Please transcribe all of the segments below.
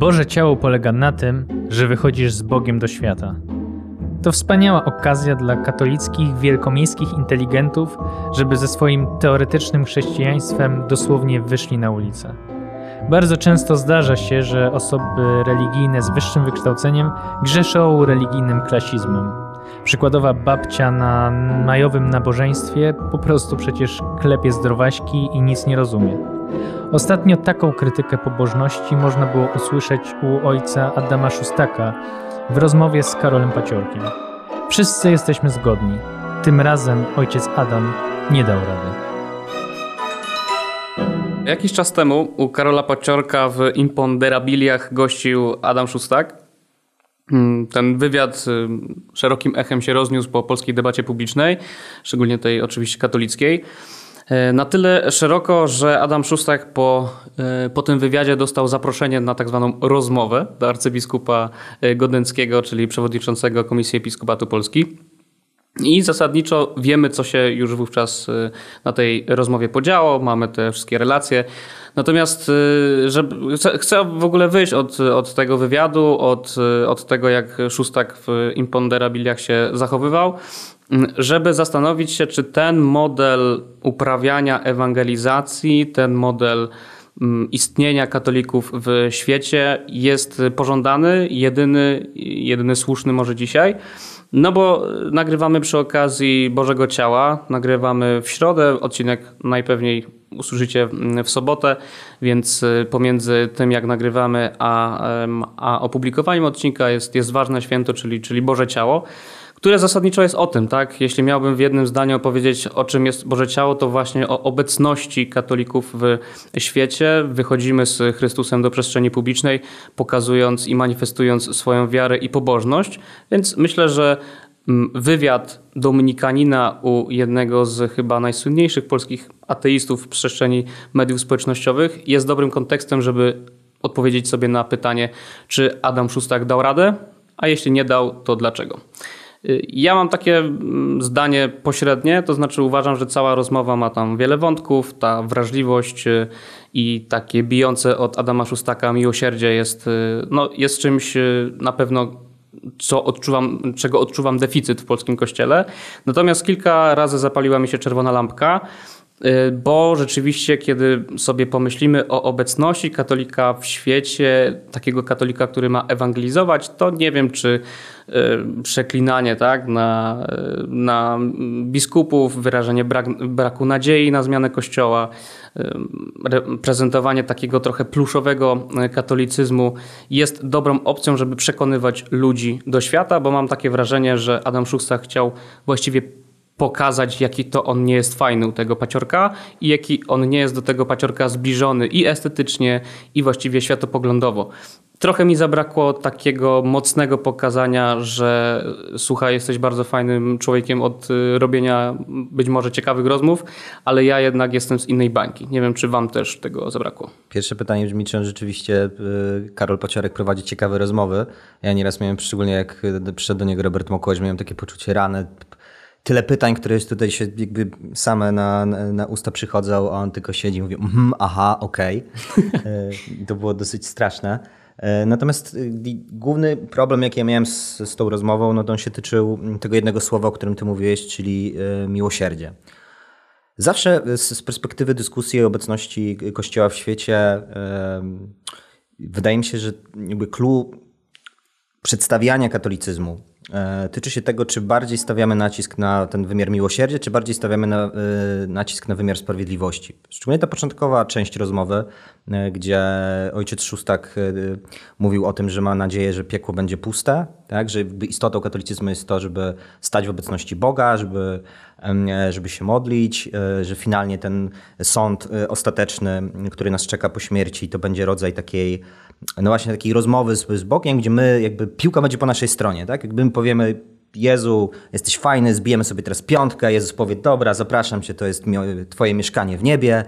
Boże ciało polega na tym, że wychodzisz z Bogiem do świata. To wspaniała okazja dla katolickich, wielkomiejskich inteligentów, żeby ze swoim teoretycznym chrześcijaństwem dosłownie wyszli na ulicę. Bardzo często zdarza się, że osoby religijne z wyższym wykształceniem grzeszą religijnym klasizmem. Przykładowa babcia na majowym nabożeństwie po prostu przecież klepie zdrowaśki i nic nie rozumie. Ostatnio taką krytykę pobożności można było usłyszeć u ojca Adama Szustaka w rozmowie z Karolem Paciorkiem. Wszyscy jesteśmy zgodni. Tym razem ojciec Adam nie dał rady. Jakiś czas temu u Karola Paciorka w Imponderabiliach gościł Adam Szustak. Mm, ten wywiad y, szerokim echem się rozniósł po polskiej debacie publicznej, szczególnie tej oczywiście katolickiej. E, na tyle szeroko, że Adam Szustak po, e, po tym wywiadzie dostał zaproszenie na tak zwaną rozmowę do arcybiskupa e, Godenckiego, czyli przewodniczącego Komisji Episkopatu Polski. I zasadniczo wiemy, co się już wówczas na tej rozmowie podziało, mamy te wszystkie relacje. Natomiast żeby, chcę w ogóle wyjść od, od tego wywiadu, od, od tego, jak Szustak w imponderabiliach się zachowywał żeby zastanowić się, czy ten model uprawiania ewangelizacji, ten model mm, istnienia katolików w świecie jest pożądany, jedyny, jedyny słuszny może dzisiaj. No bo nagrywamy przy okazji Bożego Ciała, nagrywamy w środę, odcinek najpewniej usłyszycie w sobotę, więc pomiędzy tym jak nagrywamy a, a opublikowaniem odcinka jest, jest ważne święto, czyli, czyli Boże Ciało które zasadniczo jest o tym, tak? Jeśli miałbym w jednym zdaniu opowiedzieć, o czym jest Boże Ciało, to właśnie o obecności katolików w świecie. Wychodzimy z Chrystusem do przestrzeni publicznej, pokazując i manifestując swoją wiarę i pobożność. Więc myślę, że mm, wywiad dominikanina u jednego z chyba najsłynniejszych polskich ateistów w przestrzeni mediów społecznościowych jest dobrym kontekstem, żeby odpowiedzieć sobie na pytanie, czy Adam Szustak dał radę, a jeśli nie dał, to dlaczego. Ja mam takie mm, zdanie pośrednie, to znaczy uważam, że cała rozmowa ma tam wiele wątków, ta wrażliwość y, i takie bijące od Adama Szustaka miłosierdzie jest, y, no, jest czymś y, na pewno co odczuwam, czego odczuwam deficyt w polskim kościele. Natomiast kilka razy zapaliła mi się czerwona lampka, bo rzeczywiście, kiedy sobie pomyślimy o obecności katolika w świecie, takiego katolika, który ma ewangelizować, to nie wiem, czy Y, przeklinanie tak, na, na biskupów, wyrażenie brak, braku nadziei na zmianę kościoła, y, prezentowanie takiego trochę pluszowego katolicyzmu jest dobrą opcją, żeby przekonywać ludzi do świata, bo mam takie wrażenie, że Adam Szusta chciał właściwie pokazać, jaki to on nie jest fajny u tego paciorka i jaki on nie jest do tego paciorka zbliżony i estetycznie, i właściwie światopoglądowo. Trochę mi zabrakło takiego mocnego pokazania, że słuchaj, jesteś bardzo fajnym człowiekiem od y, robienia być może ciekawych rozmów, ale ja jednak jestem z innej bańki. Nie wiem, czy wam też tego zabrakło. Pierwsze pytanie brzmi, czy rzeczywiście y, Karol Paciorek prowadzi ciekawe rozmowy. Ja nieraz miałem, szczególnie jak przyszedł do niego Robert Mokoś, miałem takie poczucie rany, tyle pytań, które tutaj się jakby same na, na, usta przychodzą, a on tylko siedzi i mówi, mm, aha, okej. Okay. to było dosyć straszne. E, natomiast y, główny problem, jaki ja miałem z, z tą rozmową, no to on się tyczył tego jednego słowa, o którym ty mówiłeś, czyli e, miłosierdzie. Zawsze z, z perspektywy dyskusji o obecności Kościoła w świecie, wydaje mi się, że jakby clue przedstawiania katolicyzmu E, tyczy się tego, czy bardziej stawiamy nacisk na ten wymiar miłosierdzia, czy bardziej stawiamy na, e, nacisk na wymiar sprawiedliwości. Szczególnie ta początkowa część rozmowy, e, gdzie ojciec Szóstak mówił o tym, że ma nadzieję, że piekło będzie puste, tak? że istotą katolicyzmu jest to, żeby stać w obecności Boga, żeby, żeby się modlić, że finalnie ten sąd ostateczny, który nas czeka po śmierci, to będzie rodzaj takiej no właśnie takiej rozmowy z, z Bogiem, gdzie my jakby piłka będzie po naszej stronie, tak? Jakby my powiemy Jezu, jesteś fajny, zbijemy sobie teraz piątkę, Jezus powie, dobra, zapraszam cię, to jest twoje mieszkanie w niebie,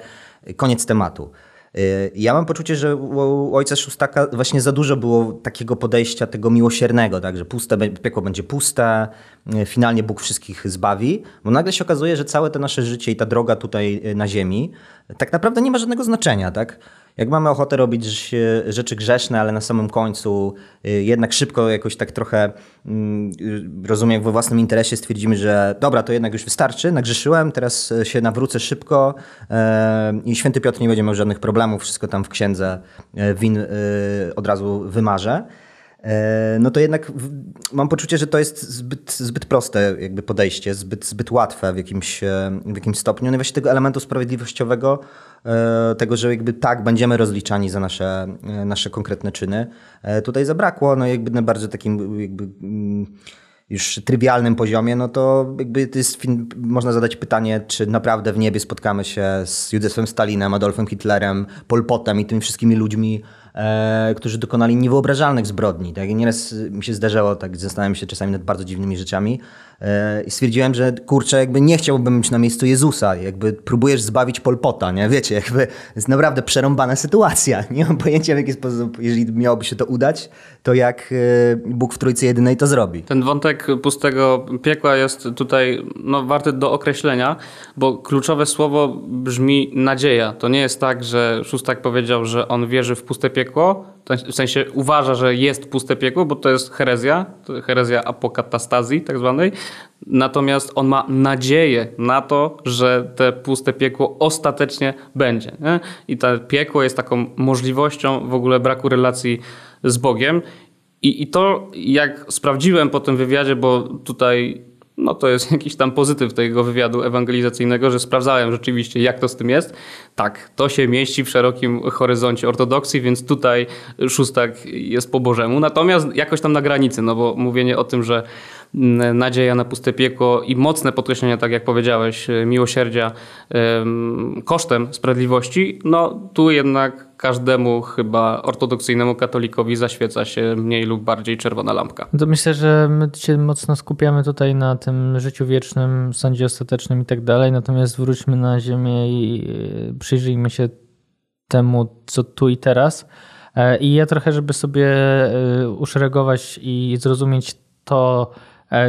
koniec tematu. Y, ja mam poczucie, że u ojca Szóstaka właśnie za dużo było takiego podejścia tego miłosiernego, tak, że puste, piekło będzie puste, y, finalnie Bóg wszystkich zbawi, bo nagle się okazuje, że całe to nasze życie i ta droga tutaj y, na ziemi tak naprawdę nie ma żadnego znaczenia. Tak? Jak mamy ochotę robić rzeczy grzeszne, ale na samym końcu y, jednak szybko jakoś tak trochę, mm, y, rozumiem, we własnym interesie stwierdzimy, że dobra, to jednak już wystarczy, nagrzeszyłem, teraz się nawrócę szybko i święty Piotr nie będzie miał żadnych problemów, wszystko tam w księdze win od razu wymarzę. E, no to jednak mam poczucie, że to jest zbyt, zbyt proste jakby podejście, zbyt, zbyt łatwe w jakimś, e, w jakimś stopniu. No i właśnie tego elementu sprawiedliwościowego, e, tego, że jakby tak będziemy rozliczani za nasze, nasze konkretne czyny, tutaj zabrakło. No jakby na bardzo takim jakby mm, już trywialnym poziomie, no to jakby to jest, można zadać pytanie, czy naprawdę w niebie spotkamy się z Józefem Stalinem, Adolfem Hitlerem, Polpotem i tymi wszystkimi ludźmi, e, którzy dokonali niewyobrażalnych zbrodni. Tak? I nieraz mi się zdarzało, tak zastanawiam się czasami nad bardzo dziwnymi rzeczami i stwierdziłem, że kurczę, jakby nie chciałbym być na miejscu Jezusa, jakby próbujesz zbawić Polpota, nie? Wiecie, jakby jest naprawdę przerąbana sytuacja. Nie mam pojęcia w jaki sposób, jeżeli miałoby się to udać, to jak e, Bóg w Trójcy Jedynej to zrobi. Ten wątek pustego piekła jest tutaj no, warty do określenia, bo kluczowe słowo brzmi nadzieja. To nie jest tak, że Szóstak powiedział, że on wierzy w puste piekło, w sensie uważa, że jest puste piekło, bo to jest herezja, herezja apokatastazji tak zwanej. Natomiast on ma nadzieję na to, że te puste piekło ostatecznie będzie. Nie? I to piekło jest taką możliwością w ogóle braku relacji z Bogiem. I, I to, jak sprawdziłem po tym wywiadzie, bo tutaj no to jest jakiś tam pozytyw tego wywiadu ewangelizacyjnego, że sprawdzałem rzeczywiście, jak to z tym jest. Tak, to się mieści w szerokim horyzoncie ortodoksji, więc tutaj szóstak jest po Bożemu. Natomiast jakoś tam na granicy, no bo mówienie o tym, że nadzieja na puste piekło i mocne podkreślenie, tak jak powiedziałeś, miłosierdzia kosztem sprawiedliwości, no tu jednak każdemu chyba ortodoksyjnemu katolikowi zaświeca się mniej lub bardziej czerwona lampka. To myślę, że my się mocno skupiamy tutaj na tym życiu wiecznym, sądzie ostatecznym i tak dalej, natomiast wróćmy na ziemię i e, przyjrzyjmy się temu, co tu i teraz. E, I ja trochę, żeby sobie e, uszeregować i zrozumieć to,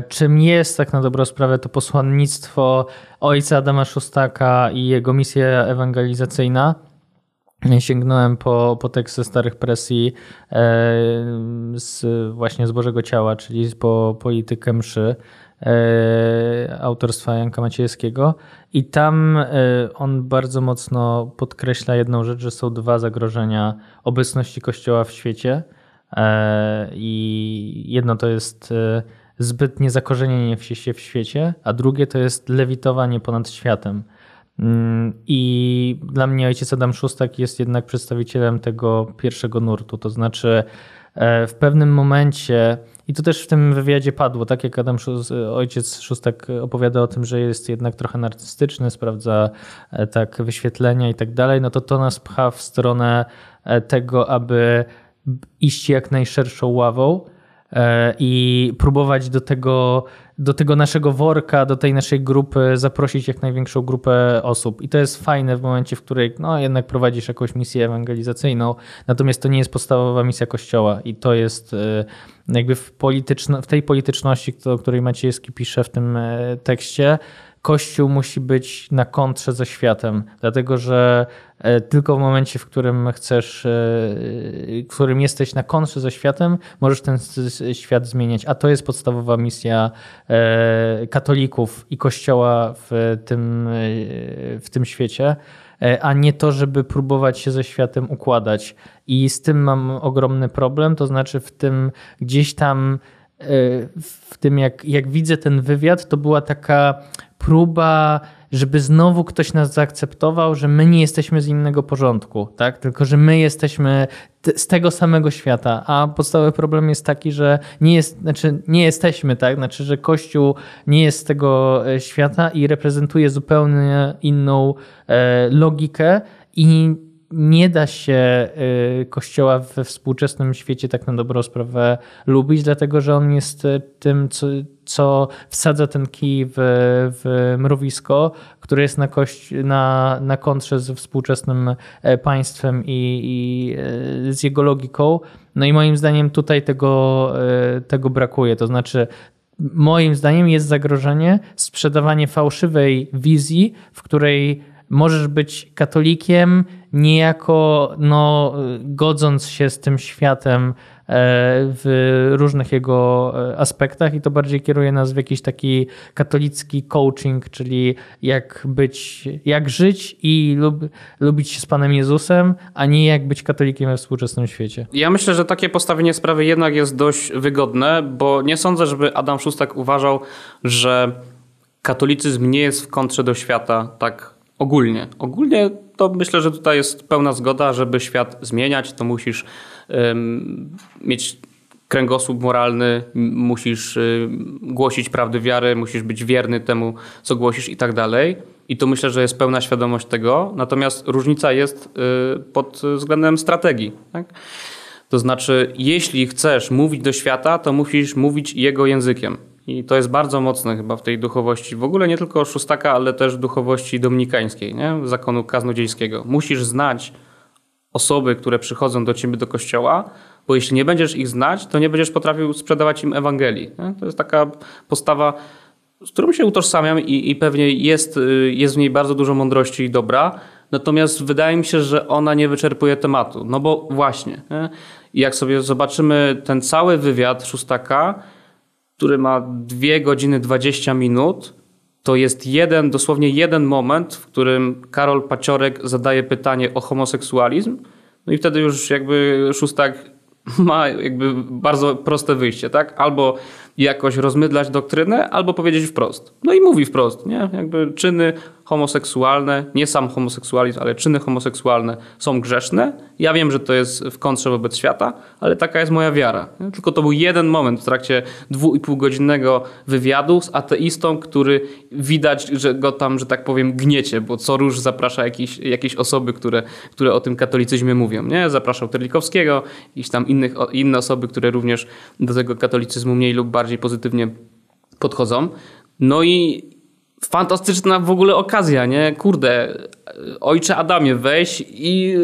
czym jest tak na dobrą sprawę to posłannictwo ojca Adama Szustaka i jego misja ewangelizacyjna, sięgnąłem po, po teksty starych presji e, z, właśnie z Bożego Ciała, czyli po politykę mszy e, autorstwa Janka Maciejskiego i tam e, on bardzo mocno podkreśla jedną rzecz, że są dwa zagrożenia obecności Kościoła w świecie i jedno to jest zbytnie zakorzenienie się w świecie, a drugie to jest lewitowanie ponad światem. Mm, I dla mnie ojciec Adam Szustak jest jednak przedstawicielem tego pierwszego nurtu. To znaczy, e, w pewnym momencie, i to też w tym wywiadzie padło, tak jak Adam ojciec Szustak opowiada o tym, że jest jednak trochę narcystyczny, sprawdza e, tak wyświetlenia i tak dalej, no to to nas pcha w stronę e, tego, aby iść jak najszerszą ławą i próbować do tego do tego naszego worka, do tej naszej grupy zaprosić jak największą grupę osób. I to jest fajne w momencie, w której no, jednak prowadzisz jakąś misję ewangelizacyjną, natomiast to nie jest podstawowa misja Kościoła i to jest y, jakby w, polityczno, w tej polityczności, o której Maciejski pisze w tym e, tekście, Kościół musi być na kontrze ze światem, dlatego że e, tylko w momencie, w którym chcesz, e, w którym jesteś na kontrze ze światem, możesz ten świat zmieniać. A to jest podstawowa misja katolików i Kościoła w tym, w tym świecie, a nie to, żeby próbować się ze światem układać. I z tym mam ogromny problem, to znaczy w tym gdzieś tam w tym, jak, jak widzę ten wywiad, to była taka próba, żeby znowu ktoś nas zaakceptował, że my nie jesteśmy z innego porządku, tak? tylko że my jesteśmy z tego samego świata, a podstawowy problem jest taki, że nie, jest, znaczy nie jesteśmy, tak? Znaczy, że Kościół nie jest z tego e, świata i reprezentuje zupełnie inną e, logikę i nie da się y, kościoła we współczesnym świecie tak na dobrą sprawę lubić, dlatego że on jest y, tym, co, co wsadza ten kij w, w mrowisko, które jest na, na, na kontrze z współczesnym e, państwem i, i e, z jego logiką. No i moim zdaniem tutaj tego, e, tego brakuje. To znaczy, moim zdaniem jest zagrożenie sprzedawanie fałszywej wizji, w której możesz być katolikiem niejako no, godząc się z tym światem E, w różnych jego e, aspektach i to bardziej kieruje nas w jakiś taki katolicki coaching, czyli jak być, jak żyć i lub, lubić się z Panem Jezusem, a nie jak być katolikiem we współczesnym świecie. Ja myślę, że takie postawienie sprawy jednak jest dość wygodne, bo nie sądzę, żeby Adam Szustak uważał, że katolicyzm nie jest w kontrze do świata tak ogólnie. Ogólnie to myślę, że tutaj jest pełna zgoda, żeby świat zmieniać, to musisz mieć kręgosłup moralny, musisz y, głosić prawdy wiary, musisz być wierny temu, co głosisz i tak dalej. I to myślę, że jest pełna świadomość tego. Natomiast różnica jest y, pod względem strategii. Tak? To znaczy, jeśli chcesz mówić do świata, to musisz mówić jego językiem. I to jest bardzo mocne chyba w tej duchowości. W ogóle nie tylko szóstaka, ale też duchowości dominikańskiej, nie? zakonu kaznodziejskiego. Musisz znać osoby, które przychodzą do ciebie do kościoła, bo jeśli nie będziesz ich znać, to nie będziesz potrafił sprzedawać im Ewangelii. Nie? To jest taka postawa, z którą się utożsamiam i, i pewnie jest, y, jest w niej bardzo dużo mądrości i dobra, natomiast wydaje mi się, że ona nie wyczerpuje tematu. No bo właśnie, nie? jak sobie zobaczymy ten cały wywiad szóstaka, który ma 2 godziny 20 minut, to jest jeden, dosłownie jeden moment, w którym Karol Paciorek zadaje pytanie o homoseksualizm. No i wtedy już jakby Szóstak ma jakby bardzo proste wyjście, tak? Albo jakoś rozmydlać doktrynę, albo powiedzieć wprost. No i mówi wprost, nie? Jakby czyny homoseksualne, nie sam homoseksualizm, ale czyny homoseksualne są grzeszne. Ja wiem, że to jest w kontrze wobec świata, ale taka jest moja wiara. Tylko to był jeden moment w trakcie dwu i pół godzinnego wywiadu z ateistą, który widać, że go tam, że tak powiem, gniecie, bo co róż zaprasza jakieś, jakieś osoby, które, które o tym katolicyzmie mówią. Nie? Zapraszał Terlikowskiego, jakieś tam innych, inne osoby, które również do tego katolicyzmu mniej lub bardziej pozytywnie podchodzą. No i fantastyczna w ogóle okazja, nie? Kurde, ojcze Adamie, weź i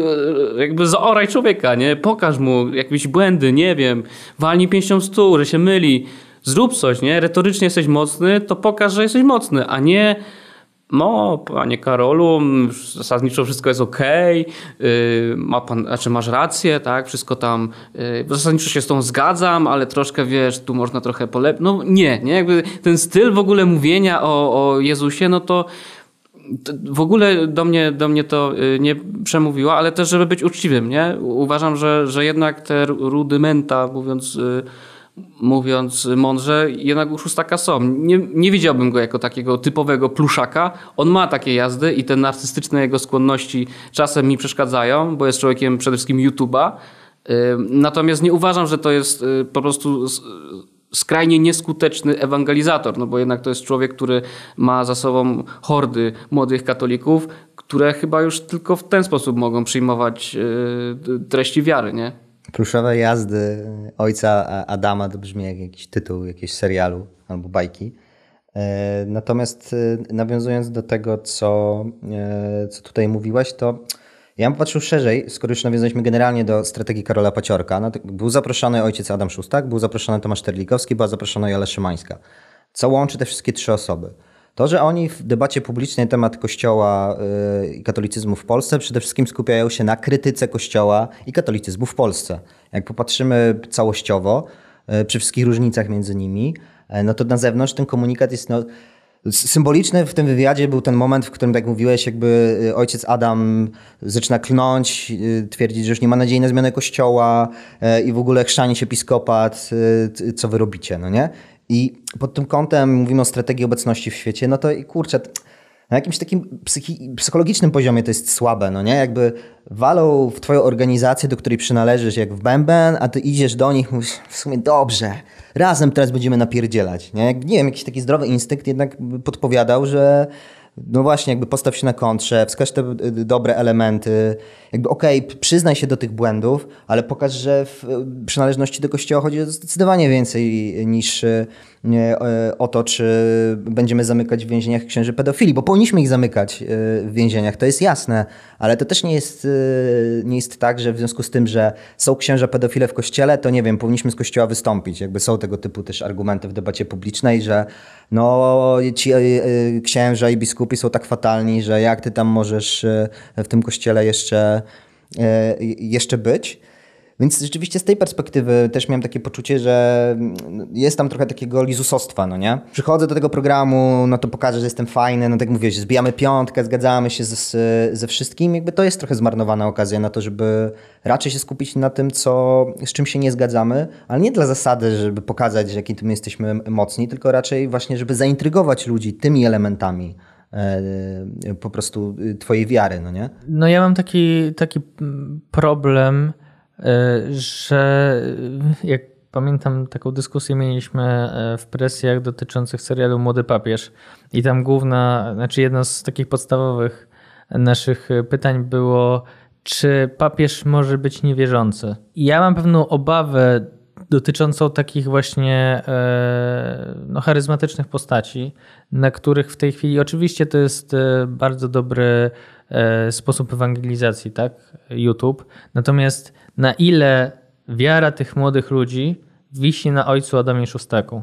e, jakby zaoraj człowieka, nie? Pokaż mu jakieś błędy, nie wiem, walnij pięścią w stół, że się myli. Zrób coś, nie? Retorycznie jesteś mocny, to pokaż, że jesteś mocny, a nie no, panie Karolu, zasadniczo wszystko jest ok, ma pan, znaczy masz rację, tak, wszystko tam, yy, zasadniczo się z tą zgadzam, ale troszkę, wiesz, tu można trochę polepić. No nie, nie, jakby ten styl w ogóle mówienia o, o Jezusie, no to w ogóle do mnie, do mnie to y, nie przemówiło, ale też, żeby być uczciwym, nie? Uważam, że, że jednak te rudymenta, mówiąc y, mówiąc mądrze, jednak u Szóstaka są. Nie, nie widziałbym go jako takiego typowego pluszaka. On ma takie jazdy i te narcystyczne jego skłonności czasem mi przeszkadzają, bo jest człowiekiem przede wszystkim YouTube'a. Natomiast nie uważam, że to jest y, po prostu skrajnie nieskuteczny ewangelizator, no bo jednak to jest człowiek, który ma za sobą hordy młodych katolików, które chyba już tylko w ten sposób mogą przyjmować y, treści wiary, nie? Pluszowe jazdy ojca Adama to brzmi jak jakiś tytuł jakiegoś serialu albo bajki. E, natomiast e, nawiązując do tego, co, e, co tutaj mówiłaś, to ja bym patrzył szerzej, skoro już nawiązaliśmy generalnie do strategii Karola Paciorka. No był zaproszony ojciec Adam Szustak, był zaproszony Tomasz Terlikowski, była zaproszona Jola Szymańska. Co łączy te wszystkie trzy osoby? To, że oni w debacie publicznej na temat Kościoła y, i katolicyzmu w Polsce przede wszystkim skupiają się na krytyce Kościoła i katolicyzmu w Polsce. Jak popatrzymy całościowo, y, przy wszystkich różnicach między nimi, y, no to na zewnątrz ten komunikat jest no, Symboliczny w tym wywiadzie był ten moment, w którym, tak mówiłeś, jakby ojciec Adam zaczyna klnąć, twierdzić, że już nie ma nadziei na zmianę kościoła i w ogóle chrzani się episkopat, co wy robicie, no nie? I pod tym kątem mówimy o strategii obecności w świecie, no to kurczę, na jakimś takim psychologicznym poziomie to jest słabe, no nie? Jakby walą w twoją organizację, do której przynależysz jak w bęben, a ty idziesz do nich mówisz w sumie dobrze, razem teraz będziemy napierdzielać, nie? Nie wiem, jakiś taki zdrowy instynkt jednak podpowiadał, że no właśnie, jakby postaw się na kontrze, wskaż te y, dobre elementy, jakby okej, okay, przyznaj się do tych błędów, ale pokaż, że w przynależności do kościoła chodzi o zdecydowanie więcej niż y, o to, czy będziemy zamykać w więzieniach księży pedofili, bo powinniśmy ich zamykać y, w więzieniach, to jest jasne, ale to też nie jest, nie jest tak, że w związku z tym, że są księża pedofile w kościele, to nie wiem, powinniśmy z kościoła wystąpić. Jakby są tego typu też argumenty w debacie publicznej, że no ci księża i biskupi są tak fatalni, że jak ty tam możesz e, w tym kościele jeszcze, e, jeszcze być. Więc rzeczywiście z tej perspektywy też miałem takie poczucie, że mm, jest tam trochę takiego lizusostwa, no nie? Przychodzę do tego programu, no to pokażę, że jestem fajny, no tak jak mówię, zbijamy piątkę, zgadzamy się ze wszystkim, jakby to jest trochę zmarnowana okazja na to, żeby raczej się skupić na tym, co, z czym się nie zgadzamy, ale nie dla zasady, żeby pokazać, jaki my jesteśmy mocni, tylko raczej właśnie, żeby zaintrygować ludzi tymi elementami e, po prostu twojej wiary, no nie? No ja mam taki, taki problem, E, że jak pamiętam taką dyskusję mieliśmy e, w presjach dotyczących serialu Młody Papież i tam główna, znaczy jedno z takich podstawowych naszych pytań było, czy papież może być niewierzący. I ja mam pewną obawę dotyczącą takich właśnie e, no, charyzmatycznych postaci, na których w tej chwili oczywiście to jest bardzo dobry sposób ewangelizacji, tak? YouTube. Natomiast na ile wiara tych młodych ludzi wisi na ojcu Adamie Szustaku.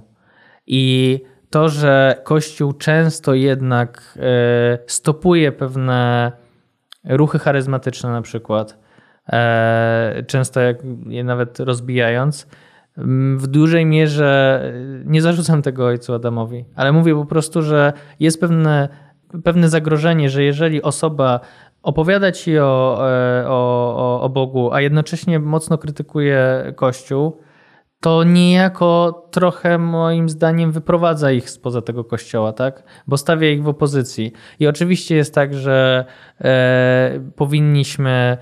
I to, że Kościół często jednak e, stopuje pewne ruchy charyzmatyczne na przykład, e, często jak je nawet rozbijając, w dużej mierze e, nie zarzucam tego ojcu Adamowi, ale mówię po prostu, że jest pewne, pewne zagrożenie, że jeżeli osoba opowiada ci o, e, o, o Bogu, a jednocześnie mocno krytykuje Kościół, to niejako trochę moim zdaniem wyprowadza ich spoza tego kościoła, tak? Bo stawia ich w opozycji. I oczywiście jest tak, że e, powinniśmy,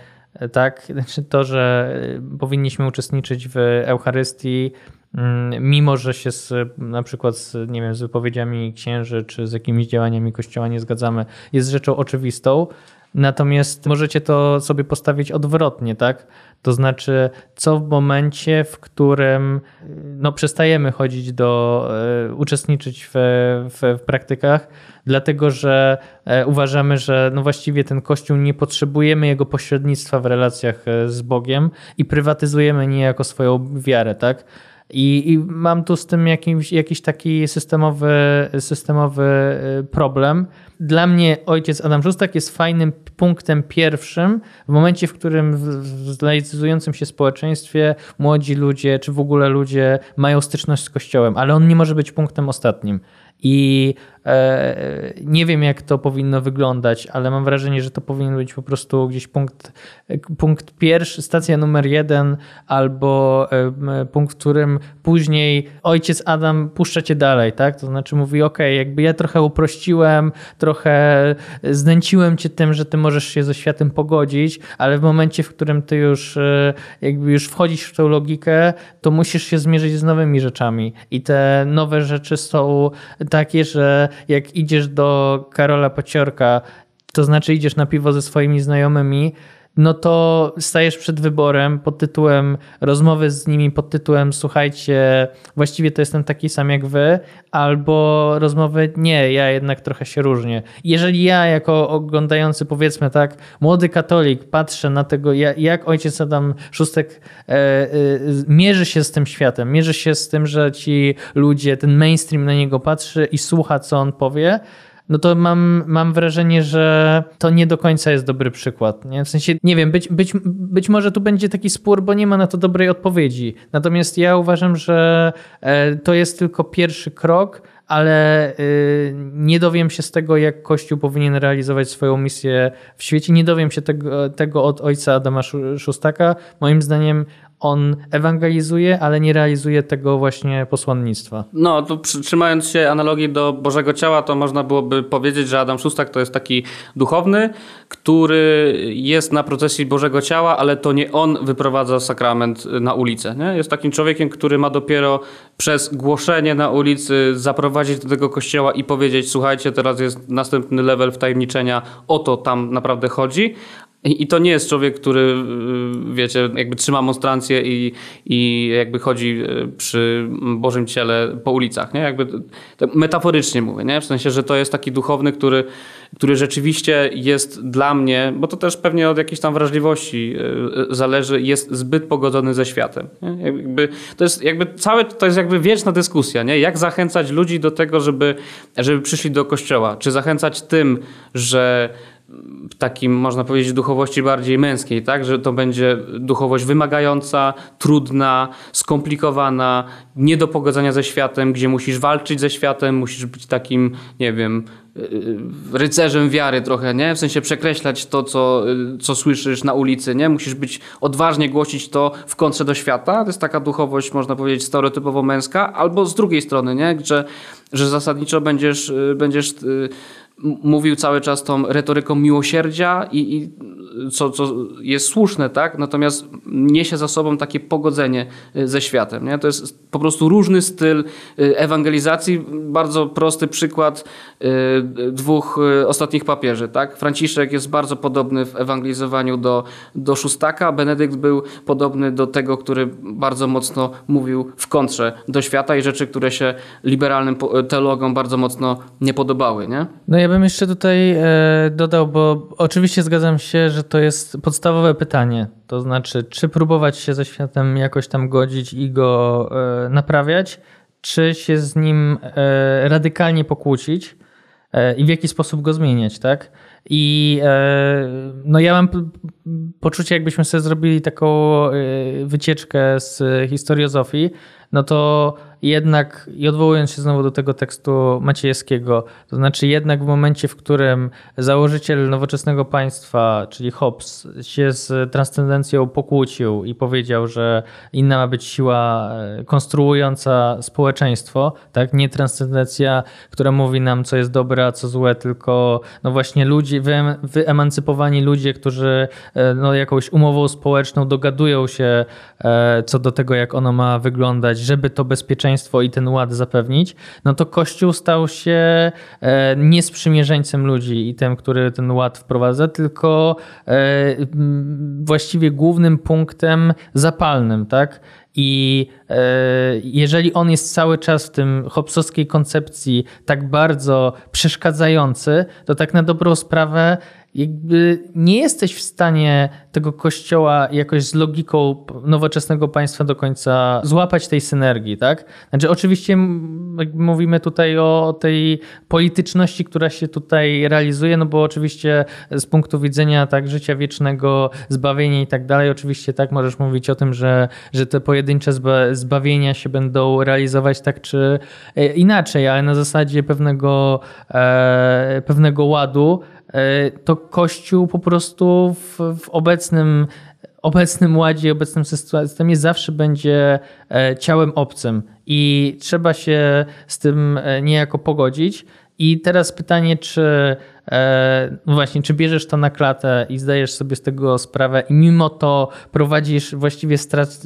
tak, znaczy to, że powinniśmy uczestniczyć w Eucharystii, mm, mimo że się z, na przykład z, nie wiem, z wypowiedziami księży czy z jakimiś działaniami kościoła nie zgadzamy, jest rzeczą oczywistą. Natomiast możecie to sobie postawić odwrotnie, tak? To znaczy, co w momencie, w którym no, przestajemy chodzić do, e, uczestniczyć w, w, w praktykach, dlatego że e, uważamy, że no właściwie ten Kościół nie potrzebujemy jego pośrednictwa w relacjach e, z Bogiem i prywatyzujemy niejako swoją wiarę, tak? I, I, mam tu z tym jakimś, jakiś taki systemowy, systemowy problem, dla mnie ojciec Adam Szóstak jest fajnym punktem pierwszym w momencie, w którym w znajdującym się społeczeństwie młodzi ludzie, czy w ogóle ludzie mają styczność z Kościołem, ale on nie może być punktem ostatnim. I nie wiem, jak to powinno wyglądać, ale mam wrażenie, że to powinien być po prostu gdzieś punkt, punkt pierwszy, stacja numer jeden, albo e, punkt, w którym później ojciec Adam puszcza cię dalej, tak? To znaczy mówi, ok, jakby ja trochę uprościłem, trochę znęciłem cię tym, że ty możesz się ze światem pogodzić, ale w momencie, w którym ty już e, jakby już wchodzisz w tą logikę, to musisz się zmierzyć z nowymi rzeczami. I te nowe rzeczy są takie, że jak idziesz do Karola Pociorka, to znaczy idziesz na piwo ze swoimi znajomymi, no to stajesz przed wyborem pod tytułem rozmowy z nimi, pod tytułem słuchajcie, właściwie to jestem taki sam jak wy, albo rozmowy nie, ja jednak trochę się różnię. Jeżeli ja jako oglądający powiedzmy tak, młody katolik patrzę na tego, jak ojciec Adam Szóstek e, e, mierzy się z tym światem, mierzy się z tym, że ci ludzie, ten mainstream na niego patrzy i słucha co on powie, no to mam, mam wrażenie, że to nie do końca jest dobry przykład. Nie? W sensie, nie wiem, być, być, być może tu będzie taki spór, bo nie ma na to dobrej odpowiedzi. Natomiast ja uważam, że e, to jest tylko pierwszy krok, ale y, nie dowiem się z tego, jak Kościół powinien realizować swoją misję w świecie. Nie dowiem się tego, tego od ojca Adama Szustaka. Moim zdaniem on ewangelizuje, ale nie realizuje tego właśnie posłannictwa. No, to trzymając się analogii do Bożego Ciała, to można byłoby powiedzieć, że Adam Szustak to jest taki duchowny, który jest na procesji Bożego Ciała, ale to nie on wyprowadza sakrament na ulicę. Nie? Jest takim człowiekiem, który ma dopiero przez głoszenie na ulicy zaprowadzić do tego kościoła i powiedzieć: Słuchajcie, teraz jest następny level wtajemniczenia, o to tam naprawdę chodzi I, to nie jest człowiek, który, y, wiecie, jakby trzyma monstrancję i, i jakby chodzi y, przy Bożym Ciele po ulicach, nie? Jakby metaforycznie mówię, nie? W sensie, że to jest taki duchowny, który, który rzeczywiście jest dla mnie, bo to też pewnie od jakiejś tam wrażliwości y, zależy, jest zbyt pogodzony ze światem. Nie? Jakby, to jest jakby całe, to jest jakby wieczna dyskusja, nie? Jak zachęcać ludzi do tego, żeby, żeby przyszli do kościoła? Czy zachęcać tym, że takim, można powiedzieć, duchowości bardziej męskiej, tak? Że to będzie duchowość wymagająca, trudna, skomplikowana, nie do pogodzenia ze światem, gdzie musisz walczyć ze światem, musisz być takim, nie wiem, y, rycerzem wiary trochę, nie? W sensie przekreślać to, co, y, co słyszysz na ulicy, nie? Musisz być odważnie głosić to w kontrze do świata. To jest taka duchowość, można powiedzieć, stereotypowo męska, albo z drugiej strony, nie? Że, że zasadniczo będziesz, y, będziesz mówił cały czas tą retoryką miłosierdzia i, i, co, co jest słuszne, tak? Natomiast niesie za sobą takie pogodzenie y, ze światem. Nie? To jest po prostu różny styl y, ewangelizacji. Bardzo prosty przykład y, dwóch ostatnich papieży, tak? Franciszek jest bardzo podobny w ewangelizowaniu do, do szóstaka, Benedykt był podobny do tego, który bardzo mocno mówił w kontrze do świata i rzeczy, które się liberalnym teologom bardzo mocno nie podobały, nie? No ja bym jeszcze tutaj e, dodał, bo oczywiście zgadzam się, że to jest podstawowe pytanie. To znaczy, czy próbować się ze światem jakoś tam godzić i go e, naprawiać, czy się z nim e, radykalnie pokłócić i w jaki sposób go zmieniać, tak? I no ja mam poczucie, jakbyśmy sobie zrobili taką wycieczkę z historiozofii, no to jednak, i odwołując się znowu do tego tekstu Maciejewskiego, to znaczy jednak w momencie, w którym założyciel nowoczesnego państwa, czyli Hobbes, się z transcendencją pokłócił i powiedział, że inna ma być siła e, konstruująca społeczeństwo, tak? Nie transcendencja, która mówi nam, co jest dobre, a co złe, tylko no właśnie ludzie, wyemancypowani ludzie, którzy e, no jakąś umową społeczną dogadują się e, co do tego, jak ono ma wyglądać, żeby to bezpieczeństwo bezpieczeństwo i ten ład zapewnić, no to Kościół stał się e, nie sprzymierzeńcem ludzi i tym, który ten ład wprowadza, tylko e, właściwie głównym punktem zapalnym, tak? I e, jeżeli on jest cały czas w tym hopsowskiej koncepcji tak bardzo przeszkadzający, to tak na dobrą sprawę jakby nie jesteś w stanie tego kościoła jakoś z logiką nowoczesnego państwa do końca złapać tej synergii, tak? Znaczy oczywiście mówimy tutaj o tej polityczności, która się tutaj realizuje, no bo oczywiście z punktu widzenia tak życia wiecznego, zbawienia i tak dalej, oczywiście tak możesz mówić o tym, że, że te pojedyncze zbawienia się będą realizować tak czy e, inaczej, ale na zasadzie pewnego, e, pewnego ładu, to Kościół po prostu w, w obecnym, obecnym ładzie, obecnym systemie zawsze będzie e, ciałem obcym i trzeba się z tym e, niejako pogodzić. I teraz pytanie, czy E, no właśnie, czy bierzesz to na klatę i zdajesz sobie z tego sprawę i mimo to prowadzisz właściwie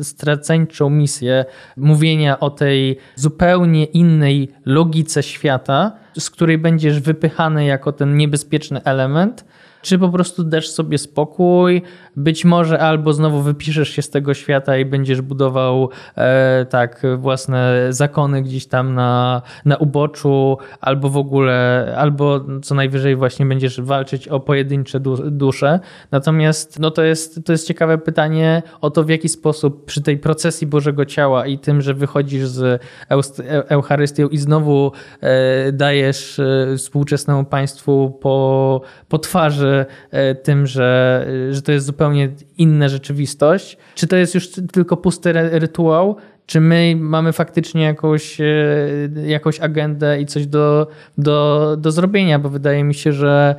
straceńczą misję mówienia o tej zupełnie innej logice świata, z której będziesz wypychany jako ten niebezpieczny element, czy po prostu dasz sobie spokój, być może albo znowu wypiszesz się z tego świata i będziesz budował e, tak własne zakony gdzieś tam na, na uboczu, albo w ogóle, albo co najwyżej właśnie będziesz walczyć o pojedyncze du dusze. Natomiast no to, jest, to jest ciekawe pytanie o to, w jaki sposób przy tej procesji Bożego Ciała i tym, że wychodzisz z Eucharystią i znowu e, dajesz e, współczesnemu państwu po, po twarzy e, tym, że, że to jest zupełnie inna rzeczywistość. Czy to jest już tylko pusty rytuał, czy my mamy faktycznie jakąś, e, jakąś agendę i coś do, do, do zrobienia, bo wydaje mi się, że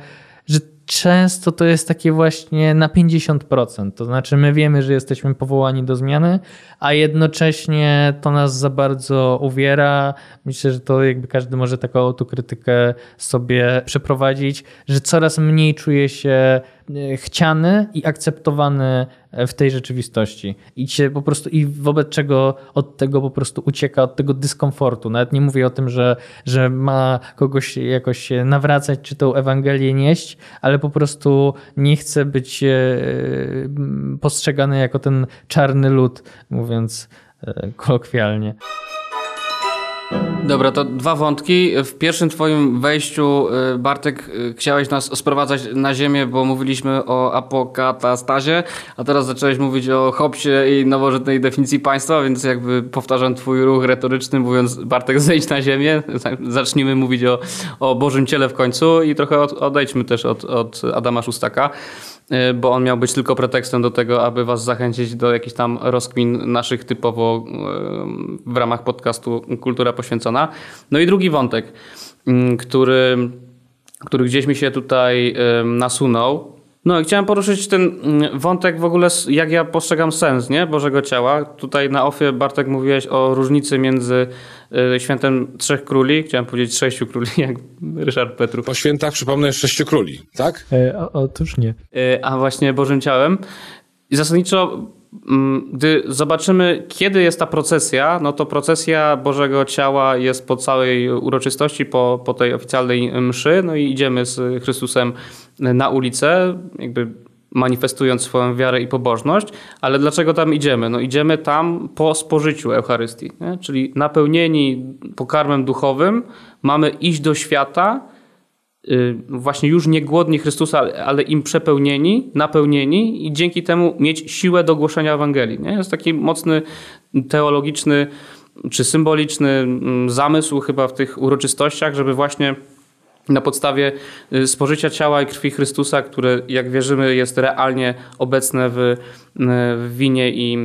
często to jest takie właśnie na 50%. To znaczy, my wiemy, że jesteśmy powołani do zmiany, a jednocześnie to nas za bardzo uwiera. Myślę, że to jakby każdy może taką autokrytykę sobie przeprowadzić, że coraz mniej czuje się chciany i akceptowany w tej rzeczywistości. I się po prostu, i wobec czego od tego po prostu ucieka, od tego dyskomfortu. Nawet nie mówię o tym, że, że ma kogoś jakoś nawracać, czy tą Ewangelię nieść, ale po prostu nie chce być postrzegany jako ten czarny lud, mówiąc kolokwialnie. Dobra, to dwa wątki. W pierwszym twoim wejściu, y, Bartek, y, chciałeś nas sprowadzać na ziemię, bo mówiliśmy o apokatastazie, a teraz zacząłeś mówić o Hobsie i nowożytnej definicji państwa, więc jakby powtarzam twój ruch retoryczny, mówiąc Bartek, zejdź na ziemię, zacznijmy mówić o, o Bożym Ciele w końcu i trochę od, odejdźmy też od, od Adama Szustaka. Y, bo on miał być tylko pretekstem do tego, aby was zachęcić do jakichś tam rozkmin naszych typowo y, w ramach podcastu Kultura Poświęcona. No i drugi wątek, mm, który, który gdzieś mi się tutaj nasunął, no i chciałem poruszyć ten mm, wątek w ogóle, jak ja postrzegam sens nie? Bożego Ciała. Tutaj na ofie, Bartek, mówiłeś o różnicy między świętem Trzech Króli, chciałem powiedzieć Sześciu Króli, jak Ryszard Petrów. Po świętach przypomnę Sześciu Króli, tak? E, otóż nie. E, a właśnie Bożym Ciałem. I zasadniczo mm, gdy zobaczymy, kiedy jest ta procesja, no to procesja Bożego Ciała jest po całej uroczystości, po, po tej oficjalnej mszy, no i idziemy z Chrystusem na ulicę, jakby manifestując swoją wiarę i pobożność, ale dlaczego tam idziemy? No idziemy tam po spożyciu Eucharystii, nie? czyli napełnieni pokarmem duchowym, mamy iść do świata, y, właśnie już nie głodni Chrystusa, ale im przepełnieni, napełnieni i dzięki temu mieć siłę do głoszenia Ewangelii. Nie? Jest taki mocny teologiczny czy symboliczny mm, zamysł chyba w tych uroczystościach, żeby właśnie na podstawie y, spożycia ciała i krwi Chrystusa, które jak wierzymy jest realnie obecne w, y, w winie i,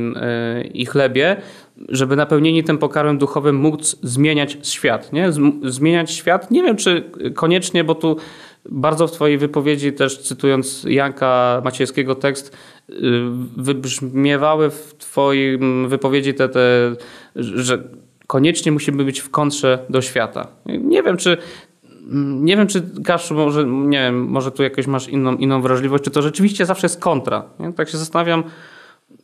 y, i chlebie, żeby napełnieni tym pokarmem duchowym móc zmieniać świat. Nie? Zmieniać świat, nie wiem czy koniecznie, bo tu bardzo w twojej wypowiedzi też cytując Janka Maciejskiego tekst wybrzmiewały w twojej wypowiedzi te, te że koniecznie musimy być w kontrze do świata. Nie wiem, czy nie wiem, czy Kaszu, może, nie wiem, może tu jakoś masz inną, inną wrażliwość, czy to rzeczywiście zawsze jest kontra. Nie? Tak się zastanawiam,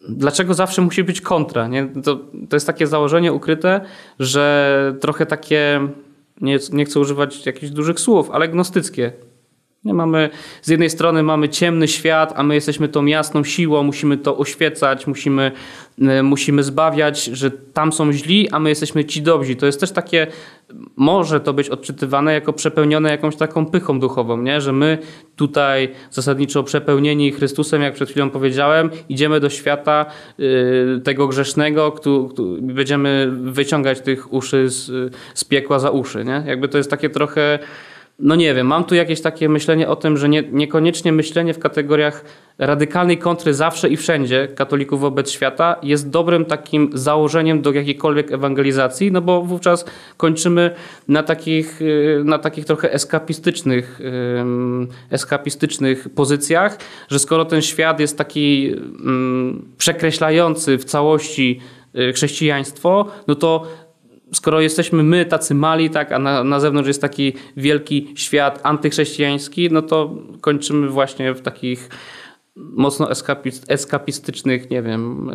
dlaczego zawsze musi być kontra. Nie? To, to jest takie założenie ukryte, że trochę takie, nie, nie chcę używać jakichś dużych słów, ale gnostyckie. Mamy, z jednej strony mamy ciemny świat, a my jesteśmy tą jasną siłą, musimy to oświecać, musimy, e, musimy zbawiać, że tam są źli, a my jesteśmy ci dobrzy. To jest też takie, może to być odczytywane jako przepełnione jakąś taką pychą duchową, nie? że my tutaj zasadniczo przepełnieni Chrystusem, jak przed chwilą powiedziałem, idziemy do świata y, tego grzesznego, kto, będziemy wyciągać tych uszy z, z piekła za uszy. Nie? Jakby to jest takie trochę no nie wiem, mam tu jakieś takie myślenie o tym, że nie, niekoniecznie myślenie w kategoriach radykalnej kontry zawsze i wszędzie katolików wobec świata jest dobrym takim założeniem do jakiejkolwiek ewangelizacji, no bo wówczas kończymy na takich, y, na takich trochę eskapistycznych, eskapistycznych pozycjach, że skoro ten świat jest taki przekreślający w całości y, chrześcijaństwo, no to skoro jesteśmy my tacy mali, tak, a na, na zewnątrz jest taki wielki świat antychrześcijański, no to kończymy właśnie w takich mocno eskapistycznych, nie wiem,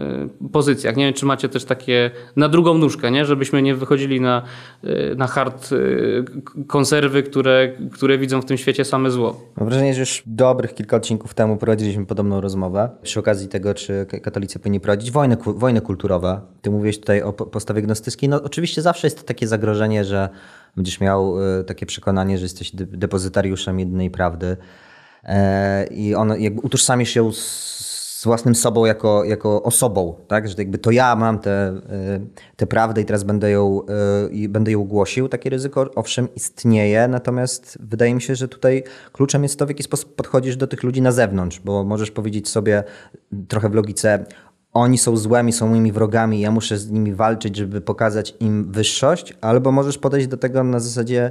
y, pozycjach. Nie wiem, czy macie też takie na drugą nóżkę, nie? żebyśmy nie wychodzili na, y, na hard y, konserwy, które, które widzą w tym świecie same zło. Mam wrażenie, że już dobrych kilka odcinków temu prowadziliśmy podobną rozmowę przy okazji tego, czy katolicy powinni prowadzić wojny, wojny kulturowe. Ty mówiłeś tutaj o postawie gnostyckiej. No oczywiście zawsze jest takie zagrożenie, że będziesz miał takie przekonanie, że jesteś depozytariuszem jednej prawdy i on jakby utożsamisz się z własnym sobą jako, jako osobą, tak? Że jakby to ja mam tę te, te prawdę i teraz będę ją, e, i będę ją głosił. Takie ryzyko owszem istnieje, natomiast wydaje mi się, że tutaj kluczem jest to, w jaki sposób podchodzisz do tych ludzi na zewnątrz, bo możesz powiedzieć sobie trochę w logice, oni są złymi, są moimi wrogami, ja muszę z nimi walczyć, żeby pokazać im wyższość, albo możesz podejść do tego na zasadzie E,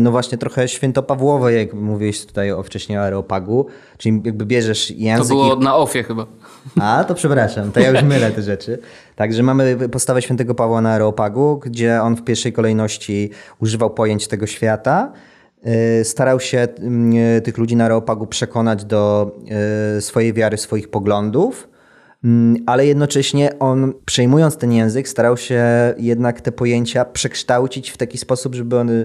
no właśnie trochę świętopawłowe, jak mówiłeś tutaj o wcześniej o Areopagu, czyli jakby bierzesz język... To było i... na ofie chyba. A, to przepraszam, to ja już mylę te rzeczy. Także mamy postawę świętego Pawła na Areopagu, gdzie on w pierwszej kolejności używał pojęć tego świata, y, starał się y, tych ludzi na Areopagu przekonać do swojej wiary, swoich poglądów, mm, ale jednocześnie on przejmując ten język starał się jednak te pojęcia przekształcić w taki sposób, żeby one,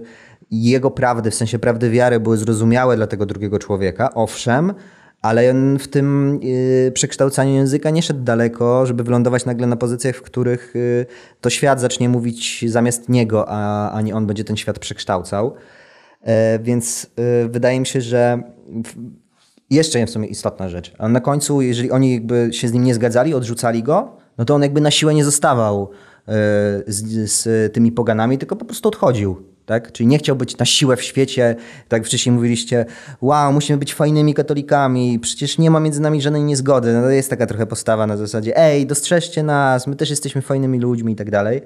jego prawdy, w sensie prawdy wiary były zrozumiałe dla tego drugiego człowieka, owszem, ale on w tym y, przekształcaniu języka nie szedł daleko, żeby wylądować nagle na pozycjach, w których y, to świat zacznie mówić zamiast niego, a, a nie on będzie ten świat przekształcał. E, więc y, wydaje mi się, że w, jeszcze w sumie istotna rzecz. A na końcu, jeżeli oni jakby się z nim nie zgadzali, odrzucali go, no to on jakby na siłę nie zostawał z, z tymi poganami, tylko po prostu odchodził. Tak? Czyli nie chciał być na siłę w świecie, tak wcześniej mówiliście, wow, musimy być fajnymi katolikami, przecież nie ma między nami żadnej niezgody. No to jest taka trochę postawa na zasadzie, ej, dostrzeżcie nas, my też jesteśmy fajnymi ludźmi i tak dalej.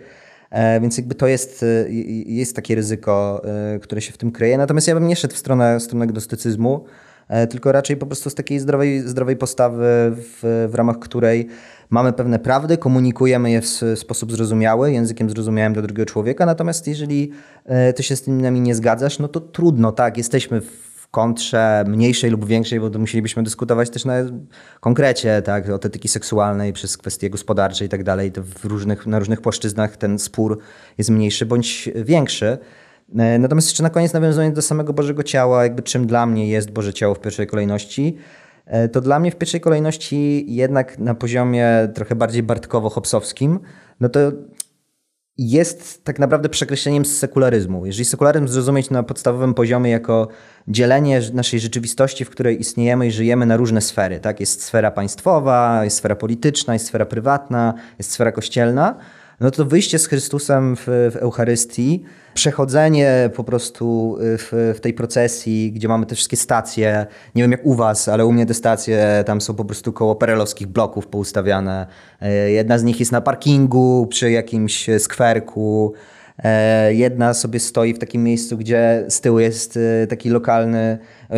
E, więc jakby to jest, e, jest takie ryzyko, e, które się w tym kryje. Natomiast ja bym nie szedł w stronę, stronę gnostycyzmu, tylko raczej po prostu z takiej zdrowej, zdrowej postawy, w, w ramach której mamy pewne prawdy, komunikujemy je w sposób zrozumiały, językiem zrozumiałym dla drugiego człowieka, natomiast jeżeli ty się z tymi nami nie zgadzasz, no to trudno, tak, jesteśmy w kontrze mniejszej lub większej, bo to musielibyśmy dyskutować też na konkrecie, tak, od etyki seksualnej przez kwestie gospodarcze i tak dalej. W różnych, na różnych płaszczyznach ten spór jest mniejszy bądź większy. Natomiast jeszcze na koniec nawiązując do samego Bożego Ciała, jakby czym dla mnie jest Boże Ciało w pierwszej kolejności, to dla mnie w pierwszej kolejności jednak na poziomie trochę bardziej bartkowo-hopsowskim, no to jest tak naprawdę przekreśleniem z sekularyzmu. Jeżeli sekularyzm zrozumieć na podstawowym poziomie jako dzielenie naszej rzeczywistości, w której istniejemy i żyjemy na różne sfery, tak? Jest sfera państwowa, jest sfera polityczna, jest sfera prywatna, jest sfera kościelna, no to wyjście z Chrystusem w, w Eucharystii, przechodzenie po prostu w, w, tej procesji, gdzie mamy te wszystkie stacje, nie wiem jak u was, ale u mnie te stacje tam są po prostu koło perelowskich bloków poustawiane. E, jedna z nich jest na parkingu, przy jakimś skwerku, e, Jedna sobie stoi w takim miejscu, gdzie z tyłu jest e, taki lokalny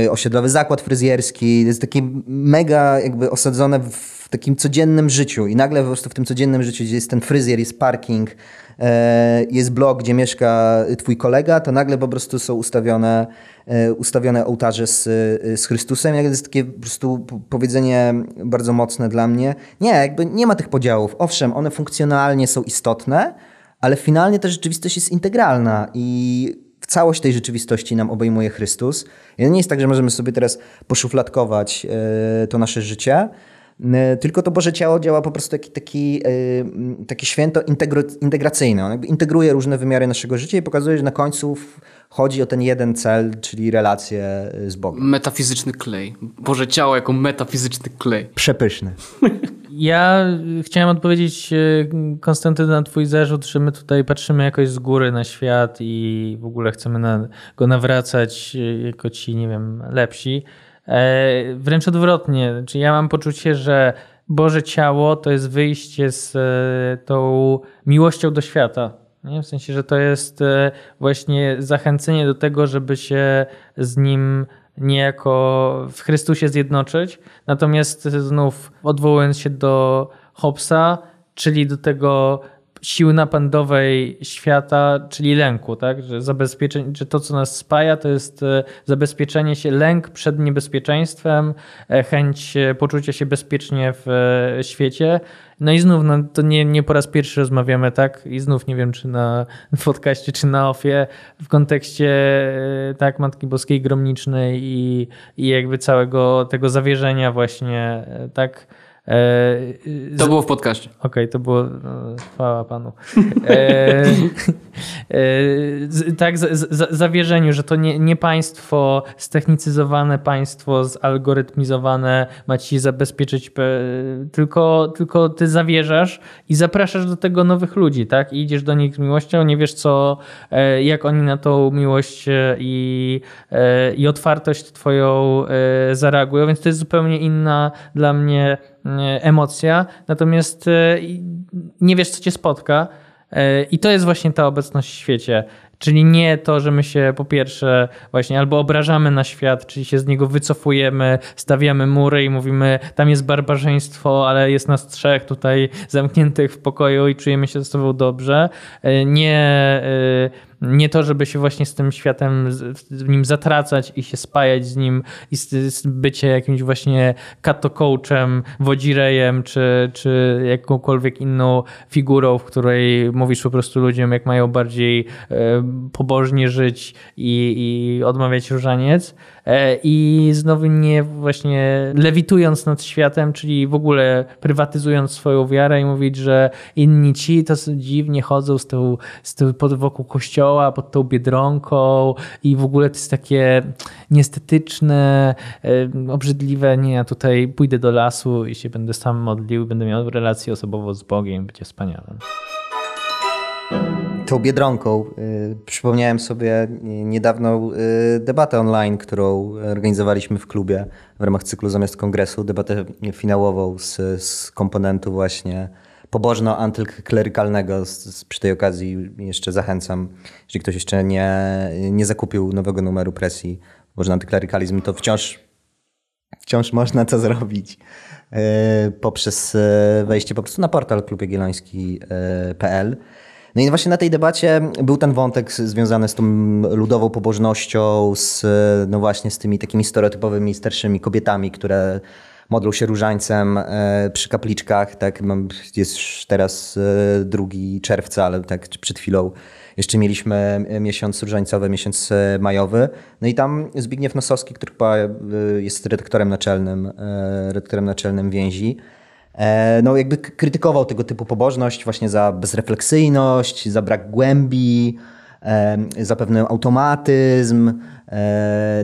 osiedlowy zakład fryzjerski. Jest takie mega jakby osadzone w takim codziennym życiu i nagle po prostu w tym codziennym życiu, gdzie jest ten fryzjer, jest parking, e, jest blok, gdzie mieszka twój kolega, to nagle po prostu są ustawione, e, ustawione ołtarze z, z Chrystusem. Jakby to jest takie po prostu powiedzenie bardzo mocne dla mnie. Nie, jakby nie ma tych podziałów. Owszem, one funkcjonalnie są istotne, ale finalnie ta rzeczywistość jest integralna i w całość tej rzeczywistości nam obejmuje Chrystus. I nie jest tak, że możemy sobie teraz poszufladkować e, to nasze życie, tylko to Boże Ciało działa po prostu taki, taki, e, takie święto integracyjne. On jakby integruje różne wymiary naszego życia i pokazuje, że na końcu chodzi o ten jeden cel, czyli relację e, z Bogiem. Metafizyczny klej. Boże Ciało jako metafizyczny klej. Przepyszny. Ja chciałem odpowiedzieć Konstanty na twój zarzut, że my tutaj patrzymy jakoś z góry na świat i w ogóle chcemy na, go nawracać jako ci, nie wiem, lepsi. E, wręcz odwrotnie. Czyli ja mam poczucie, że Boże Ciało to jest wyjście z e, tą miłością do świata. Nie? W sensie, że to jest e, właśnie zachęcenie do tego, żeby się z Nim niejako w Chrystusie zjednoczyć. Natomiast znów odwołując się do Hobbesa, czyli do tego siły napędowej świata, czyli lęku, tak? Że, zabezpieczenie, że to, co nas spaja, to jest e, zabezpieczenie się, lęk przed niebezpieczeństwem, e, chęć e, poczucia się bezpiecznie w świecie. No i znów, no, to nie, nie po raz pierwszy rozmawiamy tak i znów nie wiem, czy na podcaście, czy na ofie w kontekście tak Matki Boskiej Gromnicznej i, i jakby całego tego zawierzenia właśnie, tak E, to było w podcaście. Okej, okay, to było. No, chwała panu. E, e, tak, z, z, zawierzeniu, że to nie, nie państwo ztechnicyzowane, państwo zalgorytmizowane ma ci zabezpieczyć, tylko, tylko ty zawierzasz i zapraszasz do tego nowych ludzi, tak? I idziesz do nich z miłością, nie wiesz co, e, jak oni na tą miłość e, i, i otwartość twoją zareagują, więc to jest zupełnie inna dla mnie emocja, natomiast e, nie wiesz, co cię spotka. E, I to jest właśnie ta obecność w świecie. Czyli nie to, że my się po pierwsze właśnie albo obrażamy na świat, czyli się z niego wycofujemy, stawiamy mury i mówimy, tam jest barbarzyństwo, ale jest nas trzech tutaj zamkniętych w pokoju i czujemy się ze sobą dobrze. E, nie Nie to, żeby się właśnie z tym światem, w nim zatracać i się spajać z nim i z, z bycie jakimś właśnie katokołczem, wodzirejem, czy, czy jakąkolwiek inną figurą, w której mówisz po prostu ludziom, jak mają bardziej e, pobożnie żyć i, i odmawiać różaniec. E, I znowu nie właśnie lewitując nad światem, czyli w ogóle prywatyzując swoją wiarę i mówić, że inni ci to dziwnie chodzą z tą, z tą wokół kościoła, pod tą biedronką i w ogóle to jest takie niestetyczne, obrzydliwe. Nie, ja tutaj pójdę do lasu i się będę sam modlił, będę miał relację osobową z Bogiem, będzie wspaniale tą biedronką y, przypomniałem sobie niedawną y, debatę online, którą organizowaliśmy w klubie w ramach cyklu zamiast kongresu, debatę finałową z, z komponentu właśnie pobożno-antyklerykalnego. Przy tej okazji jeszcze zachęcam, jeśli ktoś jeszcze nie, nie zakupił nowego numeru presji pobożno-antyklerykalizm, to wciąż, wciąż można to zrobić y, poprzez y, wejście po prostu na portal klubjagielloński.pl. Y, no i właśnie na tej debacie był ten wątek związany z tą ludową pobożnością, z, no właśnie z tymi takimi stereotypowymi starszymi kobietami, które modlą się różańcem e, przy kapliczkach. Tak, jest teraz 2 e, czerwca, ale tak przed chwilą jeszcze mieliśmy miesiąc różańcowy, miesiąc e, majowy. No i tam Zbigniew Nosowski, który chyba jest redaktorem naczelnym, redaktorem naczelnym więzi, no jakby krytykował tego typu pobożność właśnie za bezrefleksyjność, za brak głębi, za pewien automatyzm,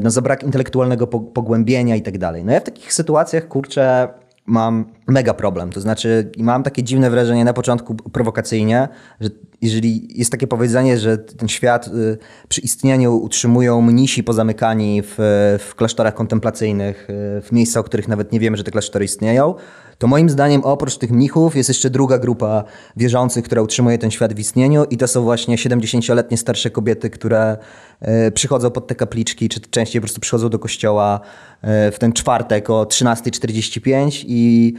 no za brak intelektualnego pogłębienia i tak dalej. No ja w takich sytuacjach, kurczę, mam mega problem. To znaczy, mam takie dziwne wrażenie na początku prowokacyjnie, że jeżeli jest takie powiedzenie, że ten świat y, przy istnieniu utrzymują mnisi pozamykani w, w klasztorach kontemplacyjnych, y, w miejscach, o których nawet nie wiemy, że te klasztory istnieją, to moim zdaniem oprócz tych mnichów jest jeszcze druga grupa wierzących, która utrzymuje ten świat w istnieniu i to są właśnie 70-letnie starsze kobiety, które e, przychodzą pod te kapliczki, czy częściej po prostu przychodzą do kościoła w ten czwartek o 13.45 i